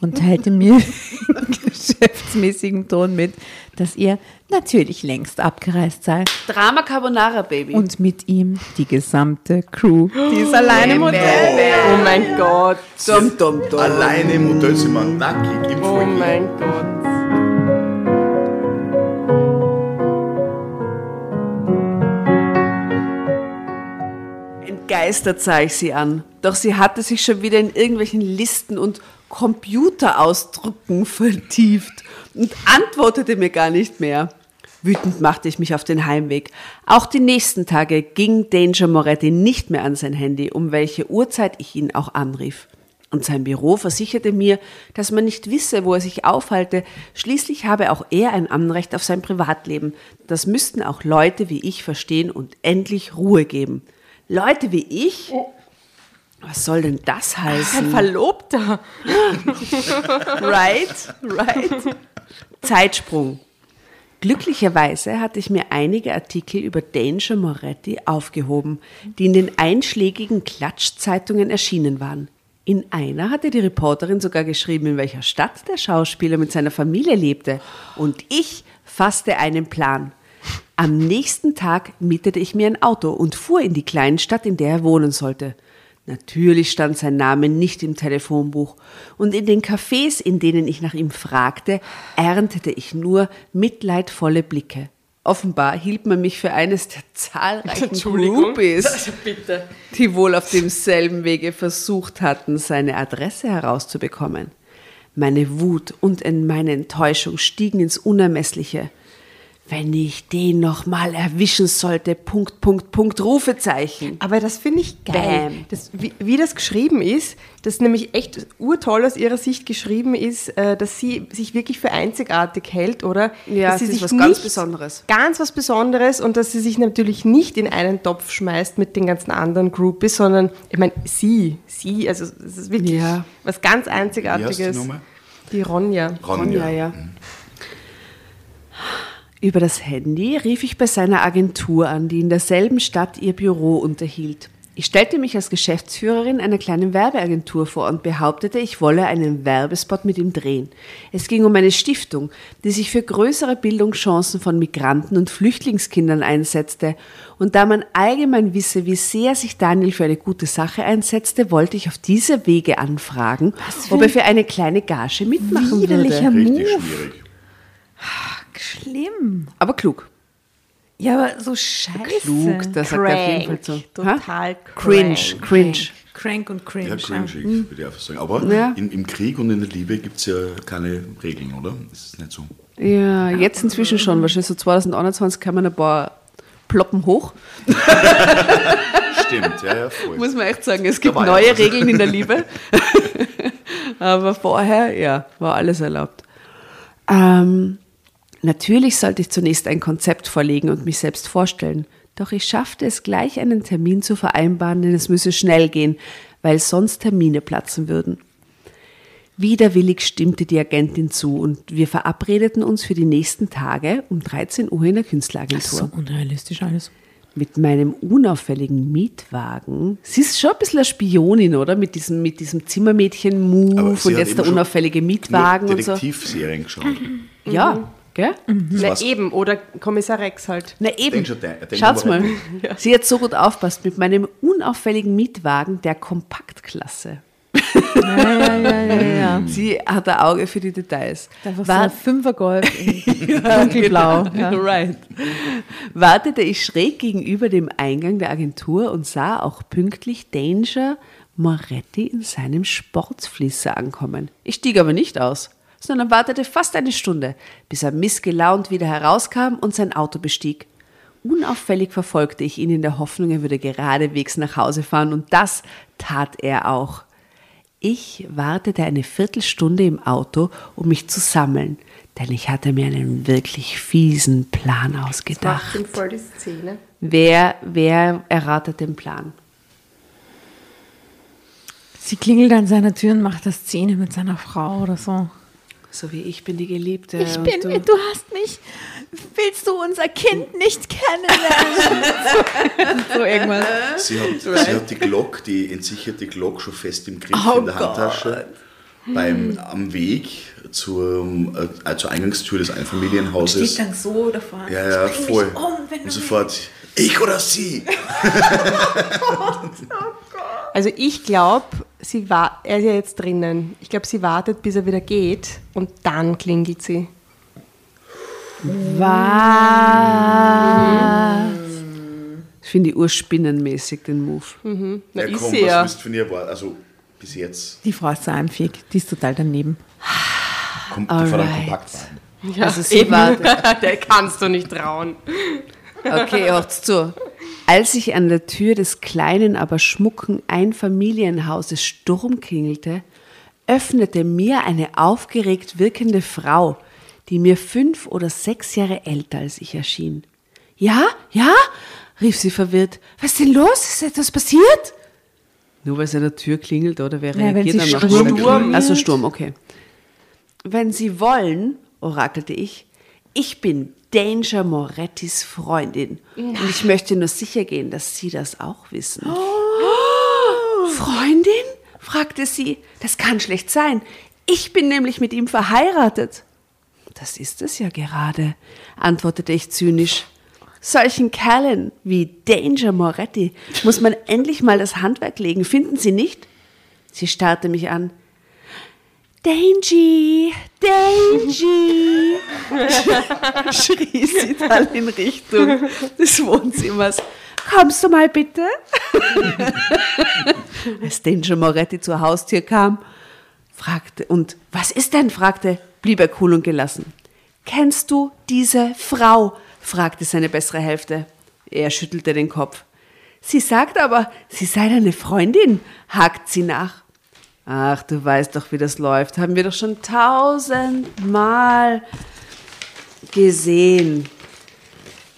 und teilte mir in geschäftsmäßigem Ton mit, dass ihr natürlich längst abgereist sei Drama Carbonara, Baby. und mit ihm die gesamte Crew. Die ist alleine im Hotel. Oh mein Gott. dum, dum, dum. Alleine im Hotelzimmer, nackig im Oh mein Gott. Entgeistert sah ich sie an. Doch sie hatte sich schon wieder in irgendwelchen Listen und Computerausdrücken vertieft und antwortete mir gar nicht mehr. Wütend machte ich mich auf den Heimweg. Auch die nächsten Tage ging Danger Moretti nicht mehr an sein Handy, um welche Uhrzeit ich ihn auch anrief. Und sein Büro versicherte mir, dass man nicht wisse, wo er sich aufhalte. Schließlich habe auch er ein Anrecht auf sein Privatleben. Das müssten auch Leute wie ich verstehen und endlich Ruhe geben. Leute wie ich? Was soll denn das Ein heißen? Verlobter. Right, right. Zeitsprung. Glücklicherweise hatte ich mir einige Artikel über Danger Moretti aufgehoben, die in den einschlägigen Klatschzeitungen erschienen waren. In einer hatte die Reporterin sogar geschrieben, in welcher Stadt der Schauspieler mit seiner Familie lebte. Und ich fasste einen Plan. Am nächsten Tag mietete ich mir ein Auto und fuhr in die Kleinstadt, in der er wohnen sollte. Natürlich stand sein Name nicht im Telefonbuch, und in den Cafés, in denen ich nach ihm fragte, erntete ich nur mitleidvolle Blicke. Offenbar hielt man mich für eines der zahlreichen Groupies, Also die wohl auf demselben Wege versucht hatten, seine Adresse herauszubekommen. Meine Wut und meine Enttäuschung stiegen ins Unermessliche. Wenn ich den noch mal erwischen sollte, Punkt, Punkt, Punkt, Rufezeichen. Aber das finde ich geil. Bam. Das, wie, wie das geschrieben ist, das nämlich echt urtoll aus ihrer Sicht geschrieben ist, äh, dass sie sich wirklich für einzigartig hält, oder? Ja, dass sie das ist sich was ganz Besonderes. Ganz was Besonderes und dass sie sich natürlich nicht in einen Topf schmeißt mit den ganzen anderen Groupies, sondern, ich meine, sie, sie, also es ist wirklich Ja. was ganz Wie heißt Einzigartiges. die Nummer? Die Ronja. Ronja, ja. Über das Handy rief ich bei seiner Agentur an, die in derselben Stadt ihr Büro unterhielt. Ich stellte mich als Geschäftsführerin einer kleinen Werbeagentur vor und behauptete, ich wolle einen Werbespot mit ihm drehen. Es ging um eine Stiftung, die sich für größere Bildungschancen von Migranten und Flüchtlingskindern einsetzte. Und da man allgemein wisse, wie sehr sich Daniel für eine gute Sache einsetzte, wollte ich auf diese Wege anfragen, ob er für eine kleine Gage mitmachen widerlicher würde. Richtig Move. schwierig. Schlimm. Aber klug. Ja, aber so scheiße. Klug, das sagt er auf jeden Fall so. Total? Cringe, cringe. Crank und cringe. Ja, cringe, würde ich einfach sagen. Aber Ja. in, im Krieg und in der Liebe gibt es ja keine Regeln, oder? Das ist nicht so. Ja, jetzt inzwischen schon. Wahrscheinlich so 2021 kann man ein paar Ploppen hoch. Stimmt, ja, ja, voll. Muss man echt sagen, es gibt ja neue was. Regeln in der Liebe. Aber vorher, ja, war alles erlaubt. Ähm, natürlich sollte ich zunächst ein Konzept vorlegen und mich selbst vorstellen. Doch ich schaffte es gleich, einen Termin zu vereinbaren, denn es müsse schnell gehen, weil sonst Termine platzen würden. Widerwillig stimmte die Agentin zu und wir verabredeten uns für die nächsten Tage um 13 Uhr in der Künstleragentur So unrealistisch alles. mit meinem unauffälligen Mietwagen. Sie ist schon ein bisschen eine Spionin, oder? Mit diesem, mit diesem Zimmermädchen-Move und jetzt der unauffällige Mietwagen Nur und so. Detektivserien geschaut. Ja, gell? Na Was- eben, oder Kommissar Rex halt. Na eben. Schaut's mal. Sie hat so gut aufpasst mit meinem unauffälligen Mietwagen der Kompaktklasse. Ja, ja, ja, ja, ja. Sie hat ein Auge für die Details. Einfach so War- ein Fünfergolf in dunkelblau. Ja. Right. Wartete ich schräg gegenüber dem Eingang der Agentur und sah auch pünktlich Danger Moretti in seinem Sportfließer ankommen. Ich stieg aber nicht aus, sondern wartete fast eine Stunde, bis er missgelaunt wieder herauskam und sein Auto bestieg. Unauffällig verfolgte ich ihn in der Hoffnung, er würde geradewegs nach Hause fahren und das tat er auch. Ich wartete eine Viertelstunde im Auto, um mich zu sammeln, denn ich hatte mir einen wirklich fiesen Plan ausgedacht. ihm voll die Szene. Wer, wer erratet den Plan? Sie klingelt an seiner Tür und macht eine Szene mit seiner Frau oder so. So wie ich bin die Geliebte. Ich und bin, du. du hast mich. Willst du unser Kind nicht kennenlernen? so irgendwas. Sie hat, sie hat die Glock, die entsicherte Glock schon fest im Griff Oh in der Handtasche. Beim, am Weg zur, äh, zur Eingangstür des Einfamilienhauses. dann so davor. Ja, ja, voll. mich um, wenn Und du sofort, ich oder sie? Also ich glaube, sie war, er ist ja jetzt drinnen. Ich glaube, sie wartet, bis er wieder geht und dann klingelt sie. Was? Ich finde die urspinnenmäßig, den Move. Na, ja, ist komm, sie ja. was willst du von ihr war? Also bis jetzt Die Frau ist so einfähig. Die ist total daneben. kommt die Frau dann Alright. Kompaktwagen. Ja, Also sie eben. wartet. Der kannst du nicht trauen. Okay, hört's zu. Als ich an der Tür des kleinen, aber schmucken Einfamilienhauses Sturm klingelte, öffnete mir eine aufgeregt wirkende Frau, die mir fünf oder sechs Jahre älter als ich erschien. Ja, ja, rief sie verwirrt. Was ist denn los? Ist etwas passiert? Nur weil es an der Tür klingelt, oder wer Ja, reagiert dann noch? Sturm Sturm Also Sturm, okay. Wenn Sie wollen, orakelte ich, ich bin Danger Morettis Freundin. Und ich möchte nur sicher gehen, dass Sie das auch wissen. Freundin? fragte sie. Das kann schlecht sein. Ich bin nämlich mit ihm verheiratet. Das ist es ja gerade, antwortete ich zynisch. Solchen Kerlen wie Danger Moretti muss man endlich mal das Handwerk legen, finden Sie nicht? Sie starrte mich an. Dangy, Dangy, schrie sie dann in Richtung des Wohnzimmers. Kommst du mal bitte? Als Danger Moretti zur Haustür kam, fragte, und was ist denn? fragte, blieb er cool und gelassen. Kennst du diese Frau? fragte seine bessere Hälfte. Er schüttelte den Kopf. Sie sagt aber, sie sei deine Freundin, hakt sie nach. Ach, du weißt doch, wie das läuft. Haben wir doch schon tausendmal gesehen.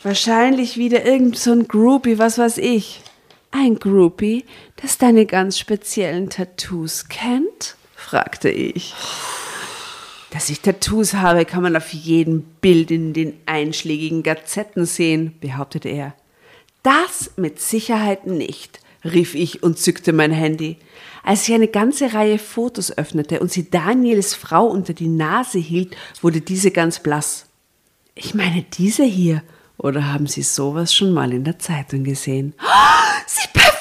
Wahrscheinlich wieder irgend so ein Groupie, was weiß ich. Ein Groupie, das deine ganz speziellen Tattoos kennt? fragte ich. Dass ich Tattoos habe, kann man auf jedem Bild in den einschlägigen Gazetten sehen, behauptete er. Das mit Sicherheit nicht, rief ich und zückte mein Handy. Als ich eine ganze Reihe Fotos öffnete und sie Daniels Frau unter die Nase hielt, wurde diese ganz blass. Ich meine diese hier. Oder haben Sie sowas schon mal in der Zeitung gesehen? Sie Perverse!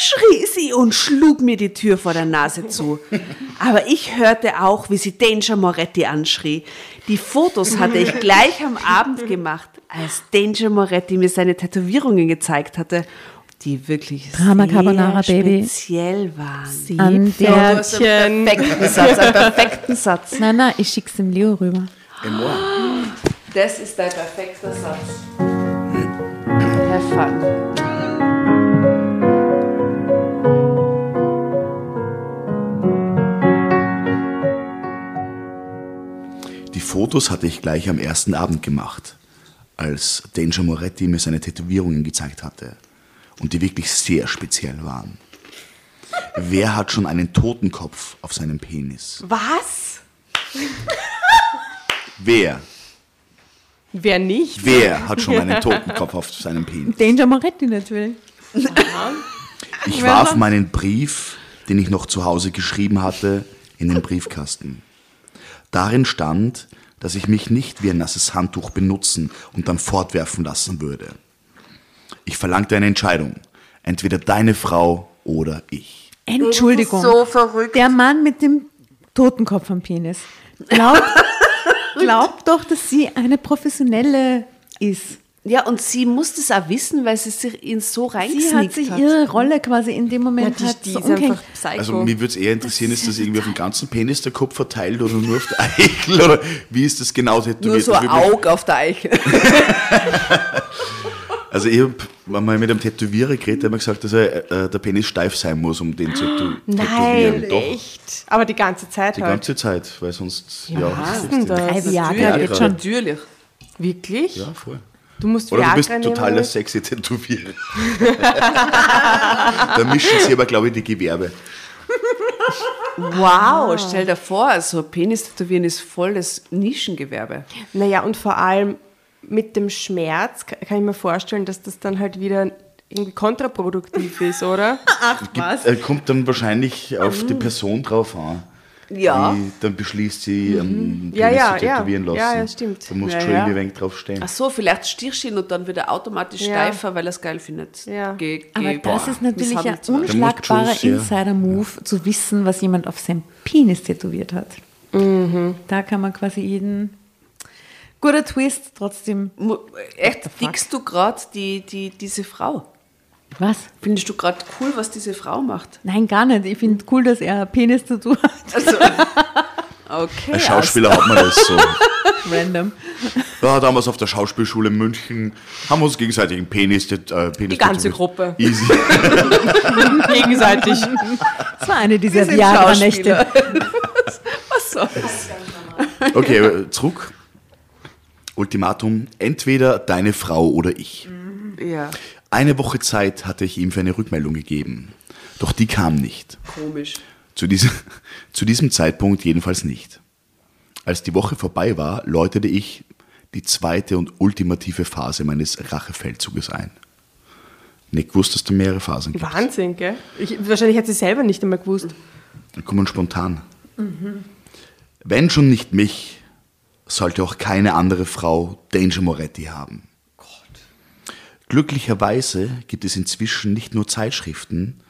schrie sie und schlug mir die Tür vor der Nase zu. Aber ich hörte auch, wie sie Danger Moretti anschrie. Die Fotos hatte ich gleich am Abend gemacht, als Danger Moretti mir seine Tätowierungen gezeigt hatte, die wirklich Drama sehr Carbonara, Baby. speziell waren. An Du der, hast einen perfekten Satz, einen perfekten Satz. nein, nein, ich schick's dem Leo rüber. Das ist dein perfekter Satz. Have fun. Die Fotos hatte ich gleich am ersten Abend gemacht, als Danger Moretti mir seine Tätowierungen gezeigt hatte und die wirklich sehr speziell waren. Wer hat schon einen Totenkopf auf seinem Penis? Was? Wer? Wer nicht? Wer hat schon einen Totenkopf auf seinem Penis? Danger Moretti natürlich. Ich warf meinen Brief, den ich noch zu Hause geschrieben hatte, in den Briefkasten. Darin stand, dass ich mich nicht wie ein nasses Handtuch benutzen und dann fortwerfen lassen würde. Ich verlangte eine Entscheidung. Entweder deine Frau oder ich. Entschuldigung. So verrückt. Der Mann mit dem Totenkopf am Penis. Glaubt, glaubt doch, dass sie eine professionelle ist. Ja, und sie muss das auch wissen, weil sie sich ihn so Sie hat sich hat. ihre Rolle quasi in dem Moment Ja, die, die so ist einfach psycho. Also mich würde es eher interessieren, ist das irgendwie auf dem ganzen Penis der Kopf verteilt oder nur auf der Eichel? Oder wie ist das genau tätowiert? Nur so ein Auge auf der Eiche. Also ich habe mal mit einem Tätowierer geredet, der hat mir gesagt, dass er, äh, der Penis steif sein muss, um den zu tätow- tätowieren. Nein, Doch, echt. Aber die ganze Zeit die halt. ganze Zeit, weil sonst... Ja, was das denn ist- das? Drei Viagra Viagra. geht schon. Natürlich. Wirklich? Ja, voll. Du musst Oder du bist Viagra total der nehmen. sexy Tätowierer. da mischen sie aber, glaube ich, die Gewerbe. Wow, stell dir vor, also Penis-Tätowieren ist voll das Nischengewerbe. Naja, und vor allem mit dem Schmerz ka- kann ich mir vorstellen, dass das dann halt wieder irgendwie kontraproduktiv ist, oder? Gibt, äh, kommt dann wahrscheinlich auf Mhm. die Person drauf an. Ja. Die dann beschließt sie, Mhm. Ja, Penis ja, zu ja. tätowieren lassen. Ja, ja, stimmt. Da muss Ja, schon ja. irgendwie draufstehen. Ach so, vielleicht stierst du ihn und dann wird er automatisch Ja. steifer, weil er es geil findet. Ja. Ge Aber das ist natürlich ein unschlagbarer ja. Insider-Move, zu wissen, was jemand auf seinem Penis tätowiert hat. Mhm. Da kann man quasi jeden. Guter Twist, trotzdem. Echt, dickst du gerade die, die, diese Frau? Was? Findest du gerade cool, was diese Frau macht? Nein, gar nicht. Ich finde cool, dass er Penis-Tattoo hat. Also, okay. Als Schauspieler hat man das so. Random. Ja, damals auf der Schauspielschule in München haben wir uns gegenseitig einen Penis, äh, Penis Die ganze. Gruppe. Easy. Gegenseitig. Das war eine dieser Viagra-Nächte. Was soll's? Okay, äh, zurück. Ultimatum, entweder deine Frau oder ich. Ja. Eine Woche Zeit hatte ich ihm für eine Rückmeldung gegeben. Doch die kam nicht. Komisch. Zu diesem, zu diesem Zeitpunkt jedenfalls nicht. Als die Woche vorbei war, läutete ich die zweite und ultimative Phase meines Rachefeldzuges ein. Nick, wusstest du mehrere Phasen gibt? Wahnsinn, gell? Ich, wahrscheinlich hat sie selber nicht einmal gewusst. Dann kommen spontan. Wenn schon nicht mich, sollte auch keine andere Frau Danger Moretti haben. Glücklicherweise gibt es inzwischen nicht nur Zeitschriften,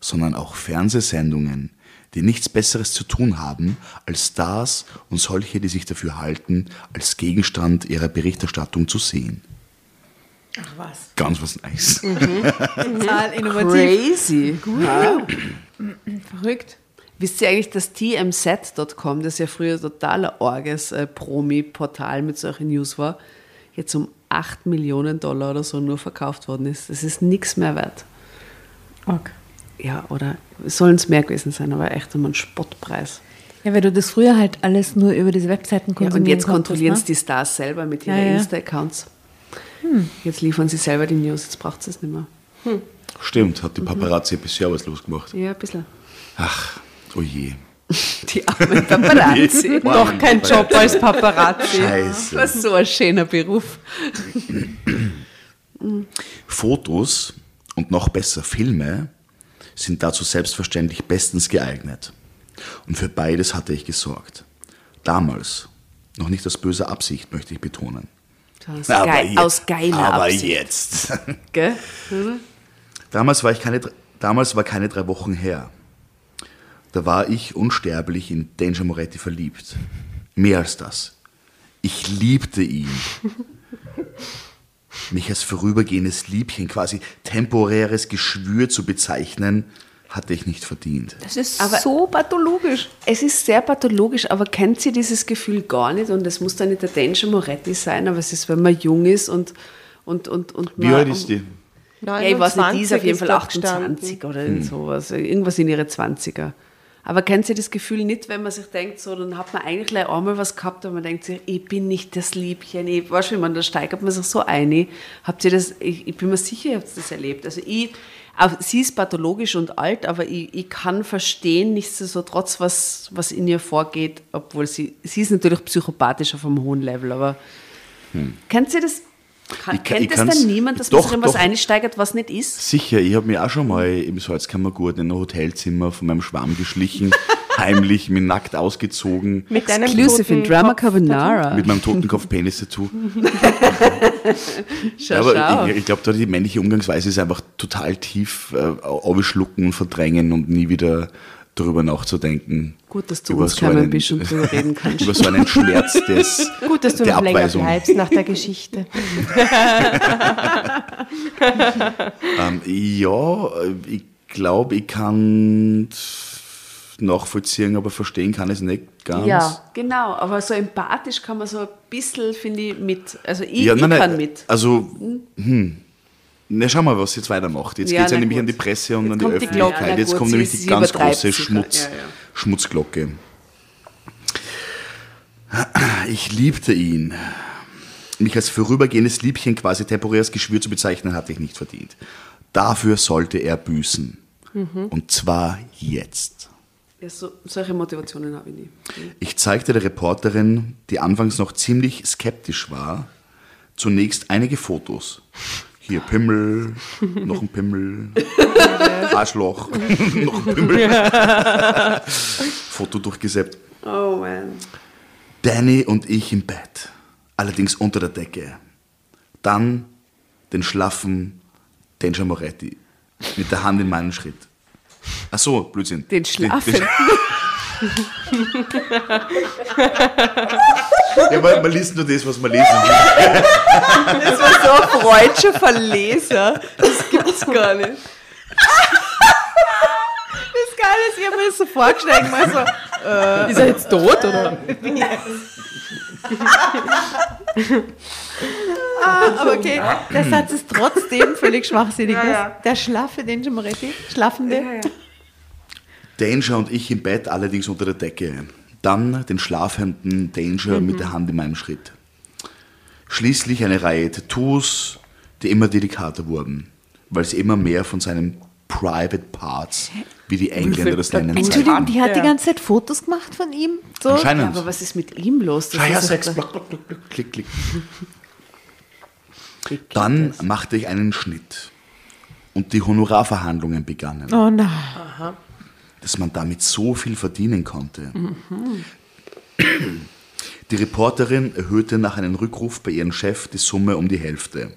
sondern auch Fernsehsendungen, die nichts Besseres zu tun haben, als Stars und solche, die sich dafür halten, als Gegenstand ihrer Berichterstattung zu sehen. Ach was. Ganz was Nice. Total innovativ. Crazy. Ja. Verrückt. Wisst ihr eigentlich, dass TMZ.com, das ja früher totaler Orges äh, Promi-Portal mit solchen News war, jetzt um 8 Millionen Dollar oder so nur verkauft worden ist? Das ist nichts mehr wert. Okay. Ja, oder sollen es mehr gewesen sein, aber echt um einen Spottpreis. Ja, weil du das früher halt alles nur über diese Webseiten Ja, konsumieren und jetzt kontrollieren es ne? die Stars selber mit ihren Ja, ja. Insta-Accounts. Jetzt liefern sie selber die News, jetzt braucht es nicht mehr. Stimmt, hat die Paparazzi ein bisschen arbeitslos gemacht. Ja, ein bisschen. Ach, oh je. Die armen Paparazzi. Doch kein Job als Paparazzi. Scheiße. Was so ein schöner Beruf. Fotos und noch besser Filme sind dazu selbstverständlich bestens geeignet. Und für beides hatte ich gesorgt. Damals, noch nicht aus böser Absicht, möchte ich betonen. Aus, geil, je- aus geiler aber Absicht. jetzt. Gell? Damals war, ich keine, damals war keine drei Wochen her. Da war ich unsterblich in Danger Moretti verliebt. Mehr als das. Ich liebte ihn. Mich als vorübergehendes Liebchen, quasi temporäres Geschwür zu bezeichnen, hatte ich nicht verdient. Das ist Aber- so pathologisch. Es ist sehr pathologisch, aber kennt sie dieses Gefühl gar nicht? Und es muss dann nicht der Danger Moretti sein, aber es ist, wenn man jung ist und. und, und, und Wie alt ist die? Ja, ich weiß nicht, die ist auf jeden Fall 29 28 oder irgend sowas. Irgendwas in ihre 20er. Aber kennt sie das Gefühl nicht, wenn man sich denkt, so, dann hat man eigentlich gleich einmal was gehabt und man denkt sich, ich bin nicht das Liebchen. Ich, weißt du, wie man, da steigert man sich so ein. Habt ihr das, ich, ich bin mir sicher, ihr habt das erlebt. Also ich, auch, sie ist pathologisch und alt, aber ich, ich kann verstehen, nichtsdestotrotz, was, was in ihr vorgeht, obwohl sie, sie ist natürlich psychopathisch auf einem hohen Level, aber kennt sie das? Kann, Ich kann- ich kennt das dann niemand, dass doch, man sich in was einsteigert, was nicht ist? Sicher, ich habe mich auch schon mal im Salzkammergurt in ein Hotelzimmer von meinem Schwarm geschlichen, heimlich, mir nackt ausgezogen, Mit deinem Exclusive in Drama Carbonara. mit meinem Totenkopf-Penis-Tattoo. Schau, aber schau. ich, ich glaube, die männliche Umgangsweise ist einfach total tief äh, aufschlucken und verdrängen und nie wieder darüber nachzudenken. Gut, dass du über uns so einen- und drüber reden kannst. Über so einen Schmerz des, Gut, dass du der noch länger bleibst nach der Geschichte. Ähm, ja, ich glaube, ich kann nachvollziehen, aber verstehen kann ich es nicht ganz. Ja, genau. Aber so empathisch kann man so ein bisschen, finde ich, mit. Also ich, Ja, ich nein, nein, kann mit. Also, hm. Na, schau mal, was jetzt weitermacht. Jetzt Ja, geht es ja nämlich gut. an die Presse und Jetzt an die die Öffentlichkeit. Na jetzt gut, kommt nämlich die ganz große. Schmutz, Ja, ja. Schmutzglocke. Ich liebte ihn. Mich als vorübergehendes Liebchen quasi temporäres Geschwür zu bezeichnen, hatte ich nicht verdient. Dafür sollte er büßen. Mhm. Und zwar jetzt. Ja, so, solche Motivationen habe ich nie. Ich zeigte der Reporterin, die anfangs noch ziemlich skeptisch war, zunächst einige Fotos. Hier Pimmel, noch ein Pimmel, Arschloch, noch ein Pimmel. Foto durchgesäppt. Oh man. Danny und ich im Bett, allerdings unter der Decke. Dann den schlaffen Danger Moretti mit der Hand in meinen Schritt. Ach so, Blödsinn. Den Schlafen. Ja, man, man liest nur das, was man lesen will. Das war so ein freudscher Verleser. Das gibt's gar nicht. Das Geile ist, ich habe mir das so vorgestellt, mal so, Ist er jetzt tot, oder? ah, aber okay, der Satz ist trotzdem völlig schwachsinnig. Der schlaffe Danger Moretti, schlafende. Danger und ich im Bett, allerdings unter der Decke. Dann den schlafenden Danger mit der Hand in meinem Schritt. Schließlich eine Reihe Tattoos, die immer delikater wurden, weil sie immer mehr von seinem Private Parts, wie die Engländer das nennen. Entschuldigung, die hat die Ja. ganze Zeit Fotos gemacht von ihm. So. Anscheinend. Aber was ist mit ihm los? Das ist Sex, so- block, block, block, block, klick, klick. Dann machte ich einen Schnitt und die Honorarverhandlungen begannen. Oh nein. Dass man damit so viel verdienen konnte. Die Reporterin erhöhte nach einem Rückruf bei ihrem Chef die Summe um die Hälfte,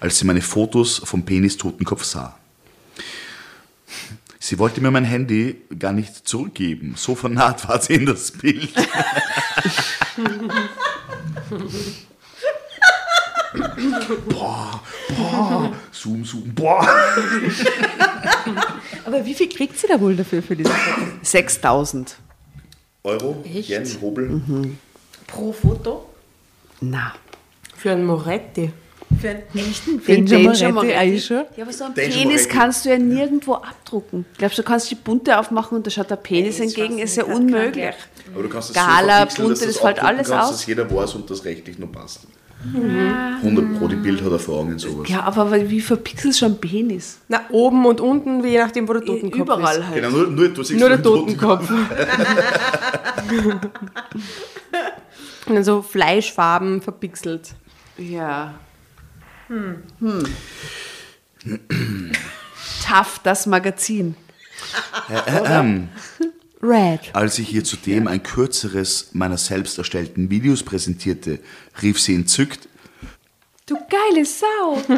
als sie meine Fotos vom Penis-Totenkopf sah. Sie wollte mir mein Handy gar nicht zurückgeben. So vernarrt war sie in das Bild. boah, boah, zoom, zoom, boah. Aber wie viel kriegt sie da wohl dafür für diese Fotos? 6000. Euro, Yen, Rubel. Pro Foto? Na. Für einen Moretti. Für einen echten Den Danger Danger Moretti? Ja, aber so einen Danger Penis Moretti. kannst du ja nirgendwo abdrucken. Glaubst du, du kannst die bunte aufmachen und da schaut der Penis entgegen? Ist ja unmöglich. Aber du kannst es Gala, so bunte, das fällt alles kannst, aus. dass jeder weiß und das rechtlich noch passt. 100 Pro, die Bild hat Erfahrung in sowas. Ja, aber wie verpixelst du einen Penis? Na, oben und unten, je nachdem, wo der Totenkopf Überall ist. halt. Genau, nur, nur, du siehst Nur der Totenkopf. Totenkopf. Und dann so Fleischfarben verpixelt. Ja. Hm. Tough, das Magazin. Red. Als ich ihr zudem ein kürzeres meiner selbst erstellten Videos präsentierte, rief sie entzückt, Du geile Sau.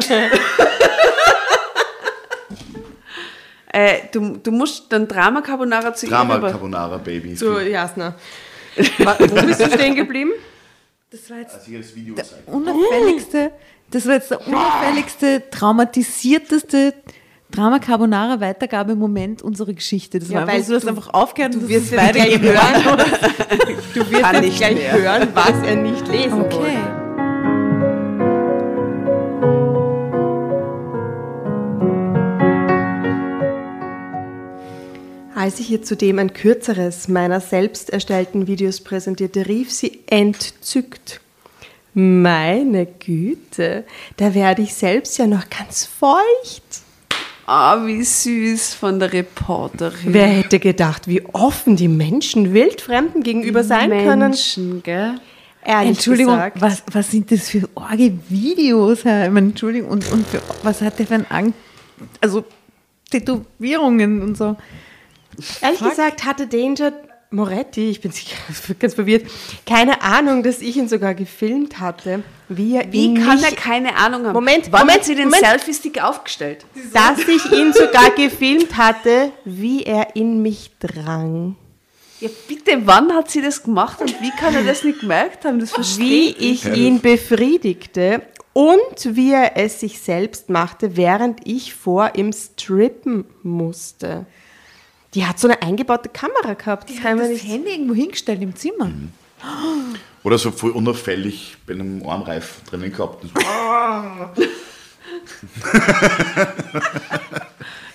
äh, du, du musst dann Drama Carbonara zu Drama ihr. Carbonara Baby. So, Jasna. Wo bist du stehen geblieben? Das war jetzt das Video zeigte. unauffälligste, das war jetzt der unauffälligste, traumatisierteste Drama Carbonara Weitergabemoment unserer Geschichte. Das war weil einfach so, dass du- einfach aufgehört und Du das wirst jetzt gleich hören. Du wirst Kann nicht gleich mehr. hören, was er nicht lesen Okay. wollte. Als ich ihr zudem ein kürzeres meiner selbst erstellten Videos präsentierte, rief sie entzückt. Meine Güte, da werde ich selbst ja noch ganz feucht. Ah, wie süß von der Reporterin. Wer hätte gedacht, wie offen die Menschen Wildfremden gegenüber sein können? Menschen, gell? Ehrlich Entschuldigung, gesagt. was, was sind das für orge Videos, Herr? Ich meine, Entschuldigung, und, und für, was hat der für ein Ang also Tätowierungen und so. Ehrlich gesagt hatte Danger Moretti, ich bin ganz verwirrt, keine Ahnung, dass ich ihn sogar gefilmt hatte. Wie, er Wie kann mich, er keine Ahnung haben? Moment, Wann Moment, hat sie den Moment. Selfie-Stick aufgestellt? dass ich ihn sogar gefilmt hatte, wie er in mich drang. Ja, bitte, wann hat sie das gemacht und wie kann er das nicht gemerkt haben? Das Wie verstehe ich ihn befriedigte und wie er es sich selbst machte, während ich vor ihm strippen musste. Die hat so eine eingebaute Kamera gehabt. Das Die kann hat man das nicht. Handy irgendwo hingestellt im Zimmer. Oder so voll unauffällig bei einem Armreif drinnen gehabt.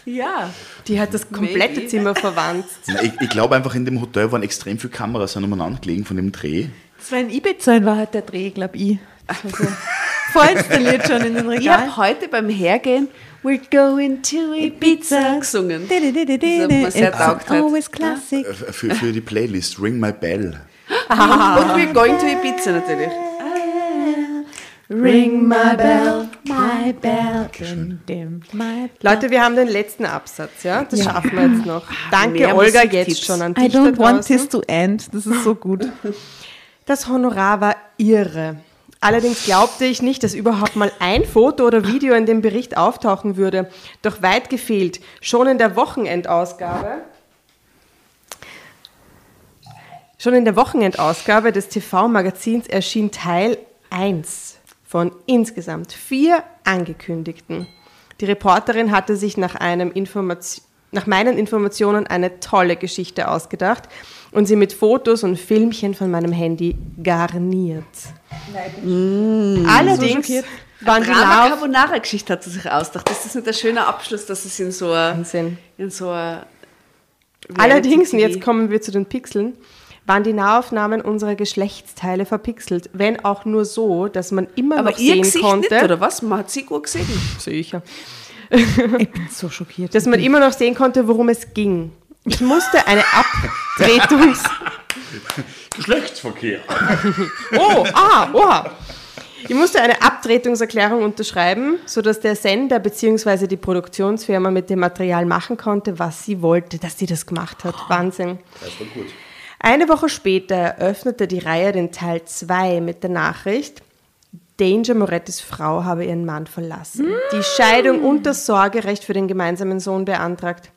Ja. Die hat das komplette Maybe. Zimmer verwandt. Na, ich ich glaube einfach, in dem Hotel waren extrem viele Kameras umeinander gelegen von dem Dreh. Das war in Ibiza in Wahrheit der Dreh, glaube ich. Das war so vorinstalliert schon in den Ich Regal. habe heute beim Hergehen We're going to Ibiza gesungen. Das sehr taugt hat. Always classic. Äh, Für, für die Playlist Ring My Bell. Und We're going to Ibiza natürlich. Ring my bell, my bell, dim, dim, my Leute, wir haben den letzten Absatz, ja? Das schaffen wir jetzt noch. Danke, Mehr Olga, jetzt schon an I dich da don't want this to end. Das ist so gut. Das Honorar war irre. Allerdings glaubte ich nicht, dass überhaupt mal ein Foto oder Video in dem Bericht auftauchen würde. Doch weit gefehlt. Schon in der Wochenendausgabe. Schon in der Wochenendausgabe des TV-Magazins erschien Teil 1 von insgesamt vier angekündigten. Die Reporterin hatte sich nach, nach meinen Informationen eine tolle Geschichte ausgedacht und sie mit Fotos und Filmchen von meinem Handy garniert. Allerdings schockiert. waren die Lauf Carbonara-Geschichte hat sie sich ausgedacht. Das ist nicht ein schöner Abschluss, dass es in so ein, Wahnsinn. in so ein Allerdings, und jetzt kommen wir zu den Pixeln, waren die Nahaufnahmen unserer Geschlechtsteile verpixelt, wenn auch nur so, dass man immer Aber noch ihr sehen Gesicht konnte. nicht, oder was? Man hat sie gut gesehen. Sicher. Ich bin so schockiert. dass man immer noch sehen konnte, worum es ging. Ich musste eine Abtretungs... Geschlechtsverkehr. Oh, ah, oha. Ich musste eine Abtretungserklärung unterschreiben, sodass der Sender bzw. die Produktionsfirma mit dem Material machen konnte, was sie wollte, dass sie das gemacht hat. Wahnsinn. Das war gut. Eine Woche später eröffnete die Reihe den Teil 2 mit der Nachricht, Danger Morettis Frau habe ihren Mann verlassen, die Scheidung und das Sorgerecht für den gemeinsamen Sohn beantragt.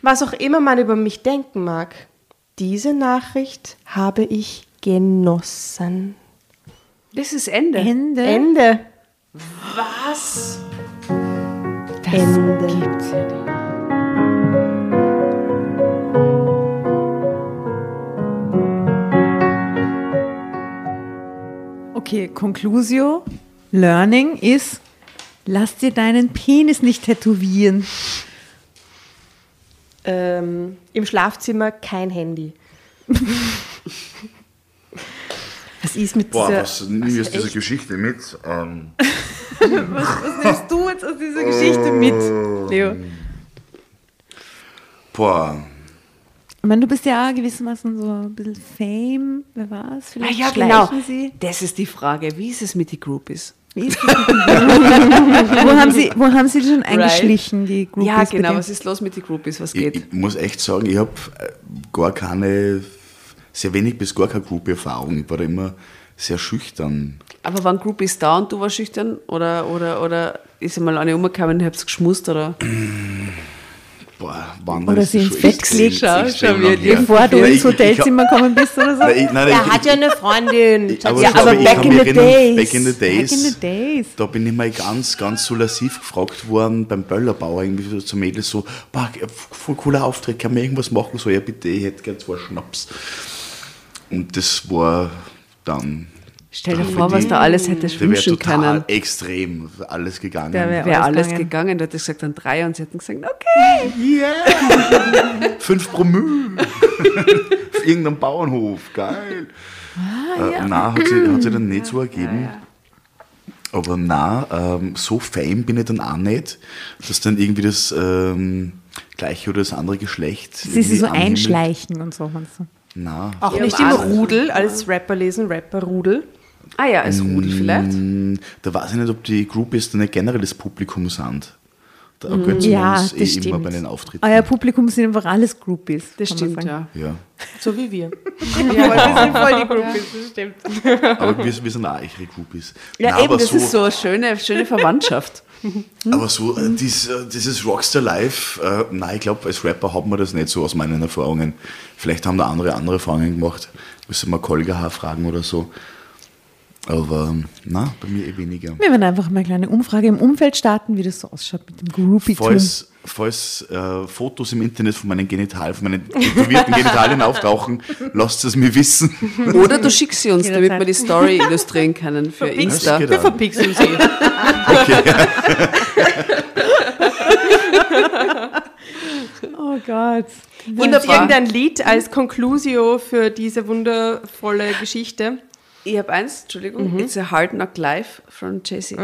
Was auch immer man über mich denken mag, diese Nachricht habe ich genossen. Das ist Ende. Ende. Ende. Was? Das Ende. gibt's ja nicht. Okay, Conclusio, Learning ist, lass dir deinen Penis nicht tätowieren. Ähm, Im Schlafzimmer kein Handy. Was ist mit Boah, dieser... was nehme ich aus dieser? Geschichte mit? Ähm, Was nimmst du jetzt aus dieser Geschichte mit, Leo? boah, Ich meine, du bist ja gewissermaßen so ein bisschen Fame. Wer war es? Ah, Vielleicht ja, schleichen genau. sie. Das ist die Frage. Wie ist es mit den Groupies? Wie ist das? wo, haben sie, wo haben sie schon eingeschlichen, die Groupies? ja, genau. Was ist los mit den Groupies? Was ich, geht? ich muss echt sagen, ich habe gar keine, sehr wenig bis gar keine Group-Erfahrung. Ich war da immer sehr schüchtern. Aber waren Groupies da und du warst schüchtern? Oder, oder, oder ist einmal eine umgekommen und hab's geschmust? Oder? Boah, wann Oder sie ins schon Bett gelegt, schau, extrem schau, wie lang die her. Bevor du ins Hotelzimmer gekommen bist oder so? Nein, ich, nein, Er ich, hat ja eine Freundin. ich, aber, Ja, aber, back in the erinnern, days. Back in the Back days. in the days. Da bin ich mal ganz, ganz so lassiv gefragt worden beim Böllerbauer, irgendwie so zum Mädel so, boah, voll cooler Auftritt, kann man irgendwas machen? So, ja bitte, ich hätte gern zwei Schnaps. Und das war dann, Stell dir vor, was da alles hätte da wäre wünschen total können. extrem alles gegangen. Da wär- Wäre alles alles gegangen. gegangen. Du hättest gesagt, dann drei und sie hätten gesagt, okay. Yeah! Fünf Promille! Auf irgendeinem Bauernhof, geil! Ah, äh, Nein, hat sie, hat sie dann nicht so ergeben. Aber nein, ähm, so fame bin ich dann auch nicht, dass dann irgendwie das ähm, gleiche oder das andere Geschlecht. Sie ist so anhimmelt. einschleichen und so. Und so. Nein. Auch Ja, nicht im Rudel, als Rapper lesen, Rapper-Rudel. Ah ja, als Rudi vielleicht. Mm, Da weiß ich nicht, ob die Groupies dann nicht generell das Publikum sind. Da ergötzen wir Ja, uns eh stimmt. immer bei den Auftritten. Euer Publikum sind einfach alles Groupies. Das stimmt, ja. Ja. So wie wir. Ja, wir sind voll die Groupies, das stimmt. Aber wir, wir sind auch echte Groupies. Ja, Nein, eben, das ist so eine schöne, schöne Verwandtschaft. Aber so äh, dies, äh, dieses Rockstar Live, äh, nein, ich glaube, als Rapper hat man das nicht so aus meinen Erfahrungen. Vielleicht haben da andere andere Erfahrungen gemacht. Müssen wir Kolgaha fragen oder so. Aber na, bei mir eh weniger. Wir werden einfach mal eine kleine Umfrage im Umfeld starten, wie das so ausschaut mit dem groupie Falls, falls äh, Fotos im Internet von meinen Genitalien, von meinen tätowierten Genitalien auftauchen, lasst es mir wissen. Oder du schickst sie uns, damit wir die Story illustrieren können für Insta. geht Wir verpixeln sie. Oh Gott. Und Wunderbar. irgendein Lied als Conclusio für diese wundervolle Geschichte. Ich habe eins, Entschuldigung. It's a hard knock life from Jay-Z.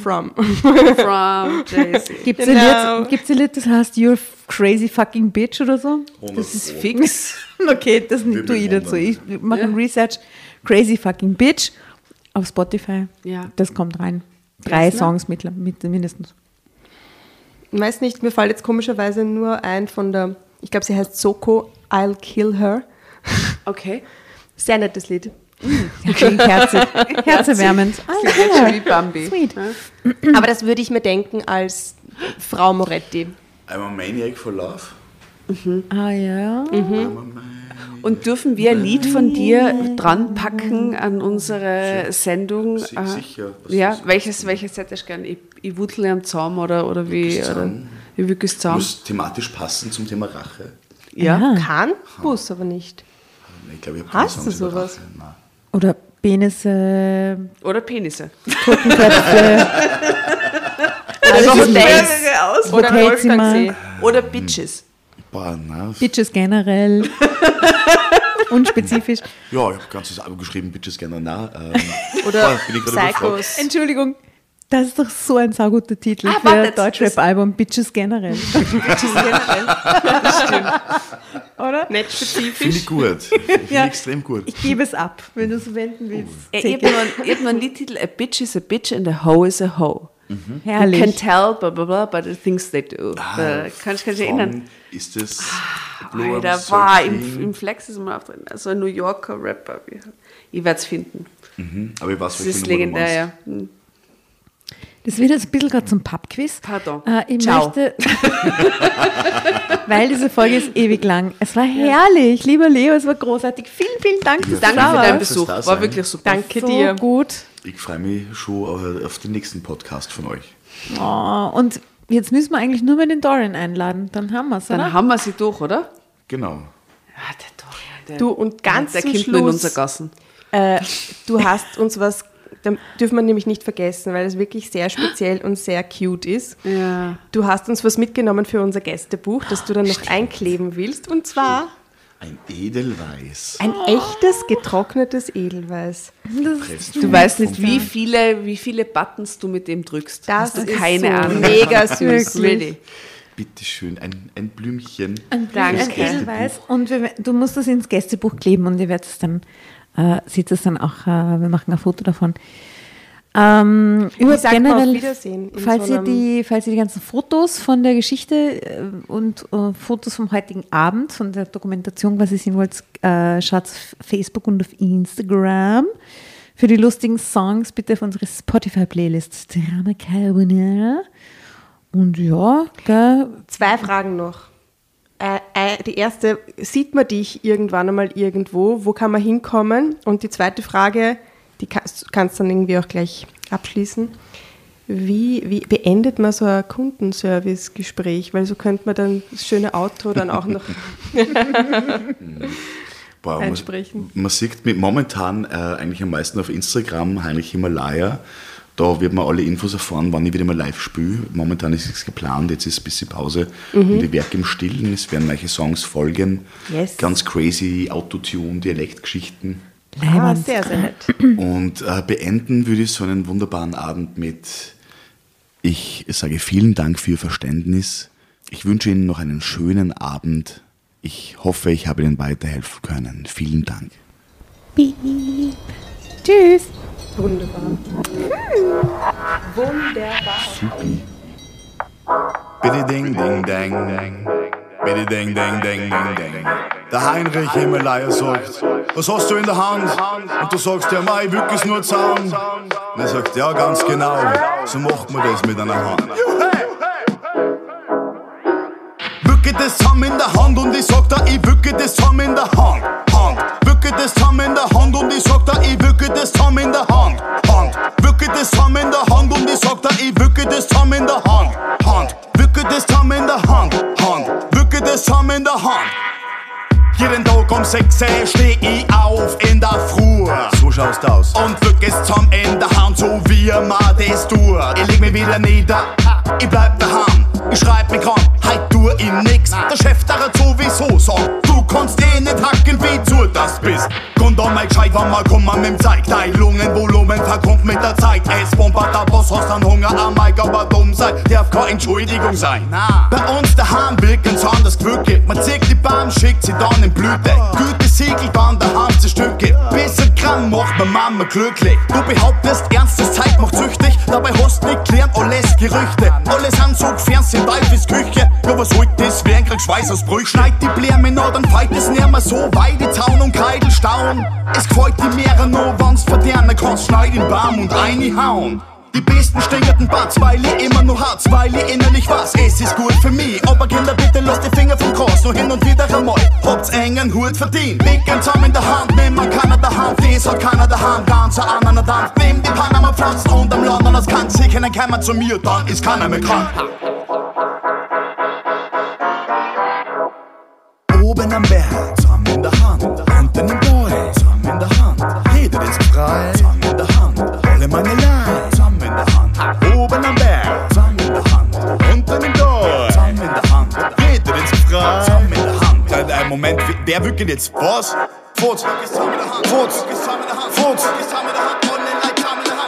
From. From Jay-Z. Gibt es Genau. ein, Lied- gibt's ein Lied, das heißt You're a crazy fucking bitch oder so? Das ist fix. Okay, das Würde tue ich dazu. Ich mache Ja. ein Research. Crazy fucking bitch auf Spotify. Ja. Das kommt rein. Drei Yes, ne? Songs mit, mit, mindestens. Ich weiß nicht, mir fällt jetzt komischerweise nur ein von der, ich glaube, sie heißt Soko, I'll Kill Her. Okay. Sehr nettes Lied. Klingt herzig. Herzerwärmend. Ah, Das klingt jetzt schon wie Bambi. Sweet. Ja. Aber das würde ich mir denken als Frau Moretti. I'm a maniac for love. Ah ja. I'm a maniac. Und dürfen wir ein Lied von dir dran packen an unsere Sendung? Si- Äh, sicher. Was Ja, welches, welches hättest du gern? Ich, ich wutle am Zaum oder, oder wie? Wirklich Oder, Zaum? wie wirklich Zaum? Muss thematisch passen zum Thema Rache. Ja. Kann, muss aber nicht. Ich glaube, ich Hast du sowas? Rache. Nein. Oder Penisse, Oder Penisse. Totenköpfe. Mehrere aus. Oder. Wolfgangsee. Oder Bitches. Boah, nein. Bitches generell. Unspezifisch. Ja, ich habe ein ganzes Album geschrieben, Bitches nah. Ähm, Oder boah. Psychos. Entschuldigung. Das ist doch so ein sauguter Titel Ah, für ein das- Deutschrap-Album, Bitches generell. Bitches generell. Oder? Nicht Finde spezifisch. ich gut. Finde ich Ja. extrem gut. Ich gebe es ab, wenn du es verwenden willst. Ich Take habe noch, einen- ich hab noch einen Liedtitel, A Bitch is a Bitch and a Hoe is a Hoe. You can Herrlich. tell, blah, blah, blah, by the things they do. Äh, kann ich kann ich erinnern. Ist das Alter, war im, im Flex ist mal auch drin. Also ein New Yorker Rapper. Ich werde es finden. Mhm. Aber ich weiß, Das ist du legendär, ja. Hm. Das wird jetzt ein bisschen gerade zum Pub-Quiz. Pardon. Äh, ich Ciao. möchte, weil diese Folge ist ewig lang. Es war herrlich, lieber Leo, es war großartig. Vielen, vielen Dank, dass Danke für deinen. Besuch. War wirklich super. Danke so dir. gut. Ich freue mich schon auf- auf den nächsten Podcast von euch. Oh, und jetzt müssen wir eigentlich nur mal den Dorian einladen. Dann haben wir es, Dann oder? haben wir sie durch, oder? Genau. Ja, der Dorian, der, Du, und ganz der zum nur in Schluss- unser Gassen. Äh, du hast uns was, da dürfen wir nämlich nicht vergessen, weil es wirklich sehr speziell und sehr cute ist. Ja. Du hast uns was mitgenommen für unser Gästebuch, das du dann noch einkleben willst. Und zwar Ein Edelweiß. ein echtes getrocknetes Edelweiß. Du weißt nicht, wie viele, wie viele Buttons du mit dem drückst. Das Hast du ist keine so Ahnung. mega süß. Wirklich. Bitteschön, ein, ein Blümchen. Ein, Danke. ein Edelweiß. Und wir, du musst das ins Gästebuch kleben und ihr werdet es dann, äh, seht es dann auch, äh, wir machen ein Foto davon. Ähm, über generell, Wiedersehen falls, so ihr die, falls ihr die ganzen Fotos von der Geschichte äh, und äh, Fotos vom heutigen Abend, von der Dokumentation quasi sehen wollt, äh, schaut auf Facebook und auf Instagram. Für die lustigen Songs bitte auf unsere Spotify-Playlist Drama Carbonara. Und ja, gell, Zwei Fragen noch. Äh, äh, die erste, sieht man dich irgendwann einmal irgendwo? Wo kann man hinkommen? Und die zweite Frage, die kannst, kannst dann irgendwie auch gleich abschließen. Wie, wie beendet man so ein Kundenservice-Gespräch? Weil so könnte man dann das schöne Auto dann auch noch Boah, Einsprechen. Man, man sieht mit momentan äh, eigentlich am meisten auf Instagram Heinrich Himalaya. Da wird man alle Infos erfahren, wann ich wieder mal live spiele. Momentan ist es geplant, jetzt ist ein bisschen Pause und ich werke im Stillen. Es werden neue Songs folgen. Yes. Ganz crazy Autotune, Dialektgeschichten. ah, sehr, sehr nett. Und äh, beenden würde ich so einen wunderbaren Abend mit, ich sage vielen Dank für Ihr Verständnis. Ich wünsche Ihnen noch einen schönen Abend. Ich hoffe, ich habe Ihnen weiterhelfen können. Vielen Dank. tschüss. Wunderbar. Wunderbar. Supi. Bitte ding ding dang. Bitte ding ding ding ding ding. Der Heinrich Himalaya sagt, was hast du in der Hand? Und du sagst, ja, mei, wirklich nur Zaun. Und er sagt, ja, ganz genau, so macht man das mit einer Hand. Wücke das Ham in der Hand und ich sag da, ich wücke das Ham in der Hand. Wücke das Ham in der Hand und ich sag da, ich wücke das Ham in der Hand. Hand. Wücke das Ham in der Hand und ich sag da, ich wücke das Ham in der Hand. Hand. Wücke das Ham in der Hand. Hand. Wücke das Ham in der Hand. Jeden Tag um 6 Uhr steh ich auf in der Früh. So schaust aus. Und es zusammen in der Hand, so wie man das tut. Ich leg mich wieder nieder, ich bleib daheim. Ich schreib mich krank, heut tu ich nix. Der Chef der hat sowieso sagt, du kannst eh nicht hacken, wie du das bist. Kommt an mein gescheit, wann mal kommen mit dem Zeig. Dein Lungenvolumen verkommt mit der Zeit. Es bombert der Boss, hast dann Hunger am Mike, aber dumm sein darf keine Entschuldigung sein. Bei uns daheim wirken's anders gewürgt. Man zieht die Bahn, schickt sie dann in Blüte. Gütesiegel waren daheim zerstücke. Bisschen krank macht meine Mama glücklich. Du behauptest, ernstes Zeit macht süchtig. Dabei hast nicht gelernt, alles Gerüchte. Alles Anzug, Fernsehen, Teufelsküche. Ja, was holt das? Wer kriegt Schweißausbrüche? Schneid die Blärme noch, dann feit es nicht mehr so. Weide, Zaun und Kreidel stauen. Es gefällt die Meere nur, wenn's verdernen kannst. Schneid den Baum und reinhauen. Die besten stinkerten Bats, weil ich immer nur Harz, weil ich innerlich was. Es ist gut für mich, aber Kinder, bitte lasst die Finger vom Cross, nur hin und wieder einmal. Habt's engen Hut verdient. Dicken Zaum in der Hand, nimm mal keiner der Hand, das hat keiner der Hand. Ganzer an einer Dampf, nimm die Panama Pflanzen und am London das kann sie kennen, keiner zu mir, dann ist keiner mehr krank. Wer wirklich jetzt. Was? Furz, Furz, Furz, Furz,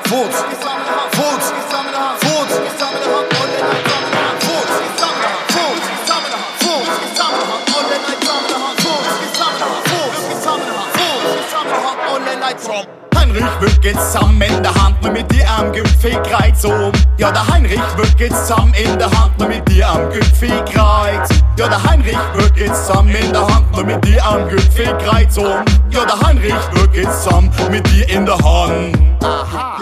Furz, Furz, jetzt zusammen in der Hand, nur mit dir am Gipfelkreuz oben. Ja, der Heinrich wird jetzt zusammen in der Hand, nur mit dir am Gipfelkreuz. Ja, der Heinrich wird jetzt zusammen in der Hand, nur mit dir am Gipfelkreuz oben. Ja, der Heinrich wird jetzt zusammen mit dir in der Hand. Aha.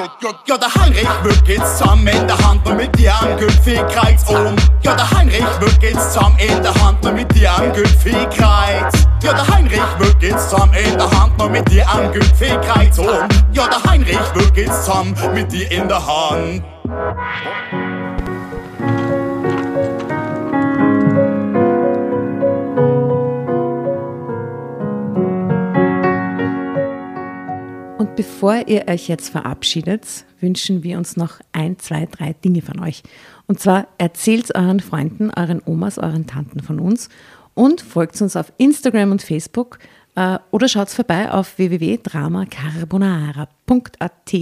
Ja, der Heinrich wird jetzt zusammen in der Hand, nur mit dir am Gipfelkreuz oben. Ja, der Heinrich wird jetzt zusammen in der Hand, nur mit dir am Gipfelkreuz. Ja, der Heinrich wird jetzt zusammen in der Hand, nur mit dir am Gipfelkreuz oben. Ja, der Heinrich wird jetzt zusammen mit dir in der Hand. Und bevor ihr euch jetzt verabschiedet, wünschen wir uns noch ein, zwei, drei Dinge von euch. Und zwar erzählt euren Freunden, euren Omas, euren Tanten von uns und folgt uns auf Instagram und Facebook äh, oder schaut vorbei auf www.dramacarbonara.at,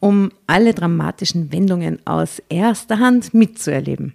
um alle dramatischen Wendungen aus erster Hand mitzuerleben.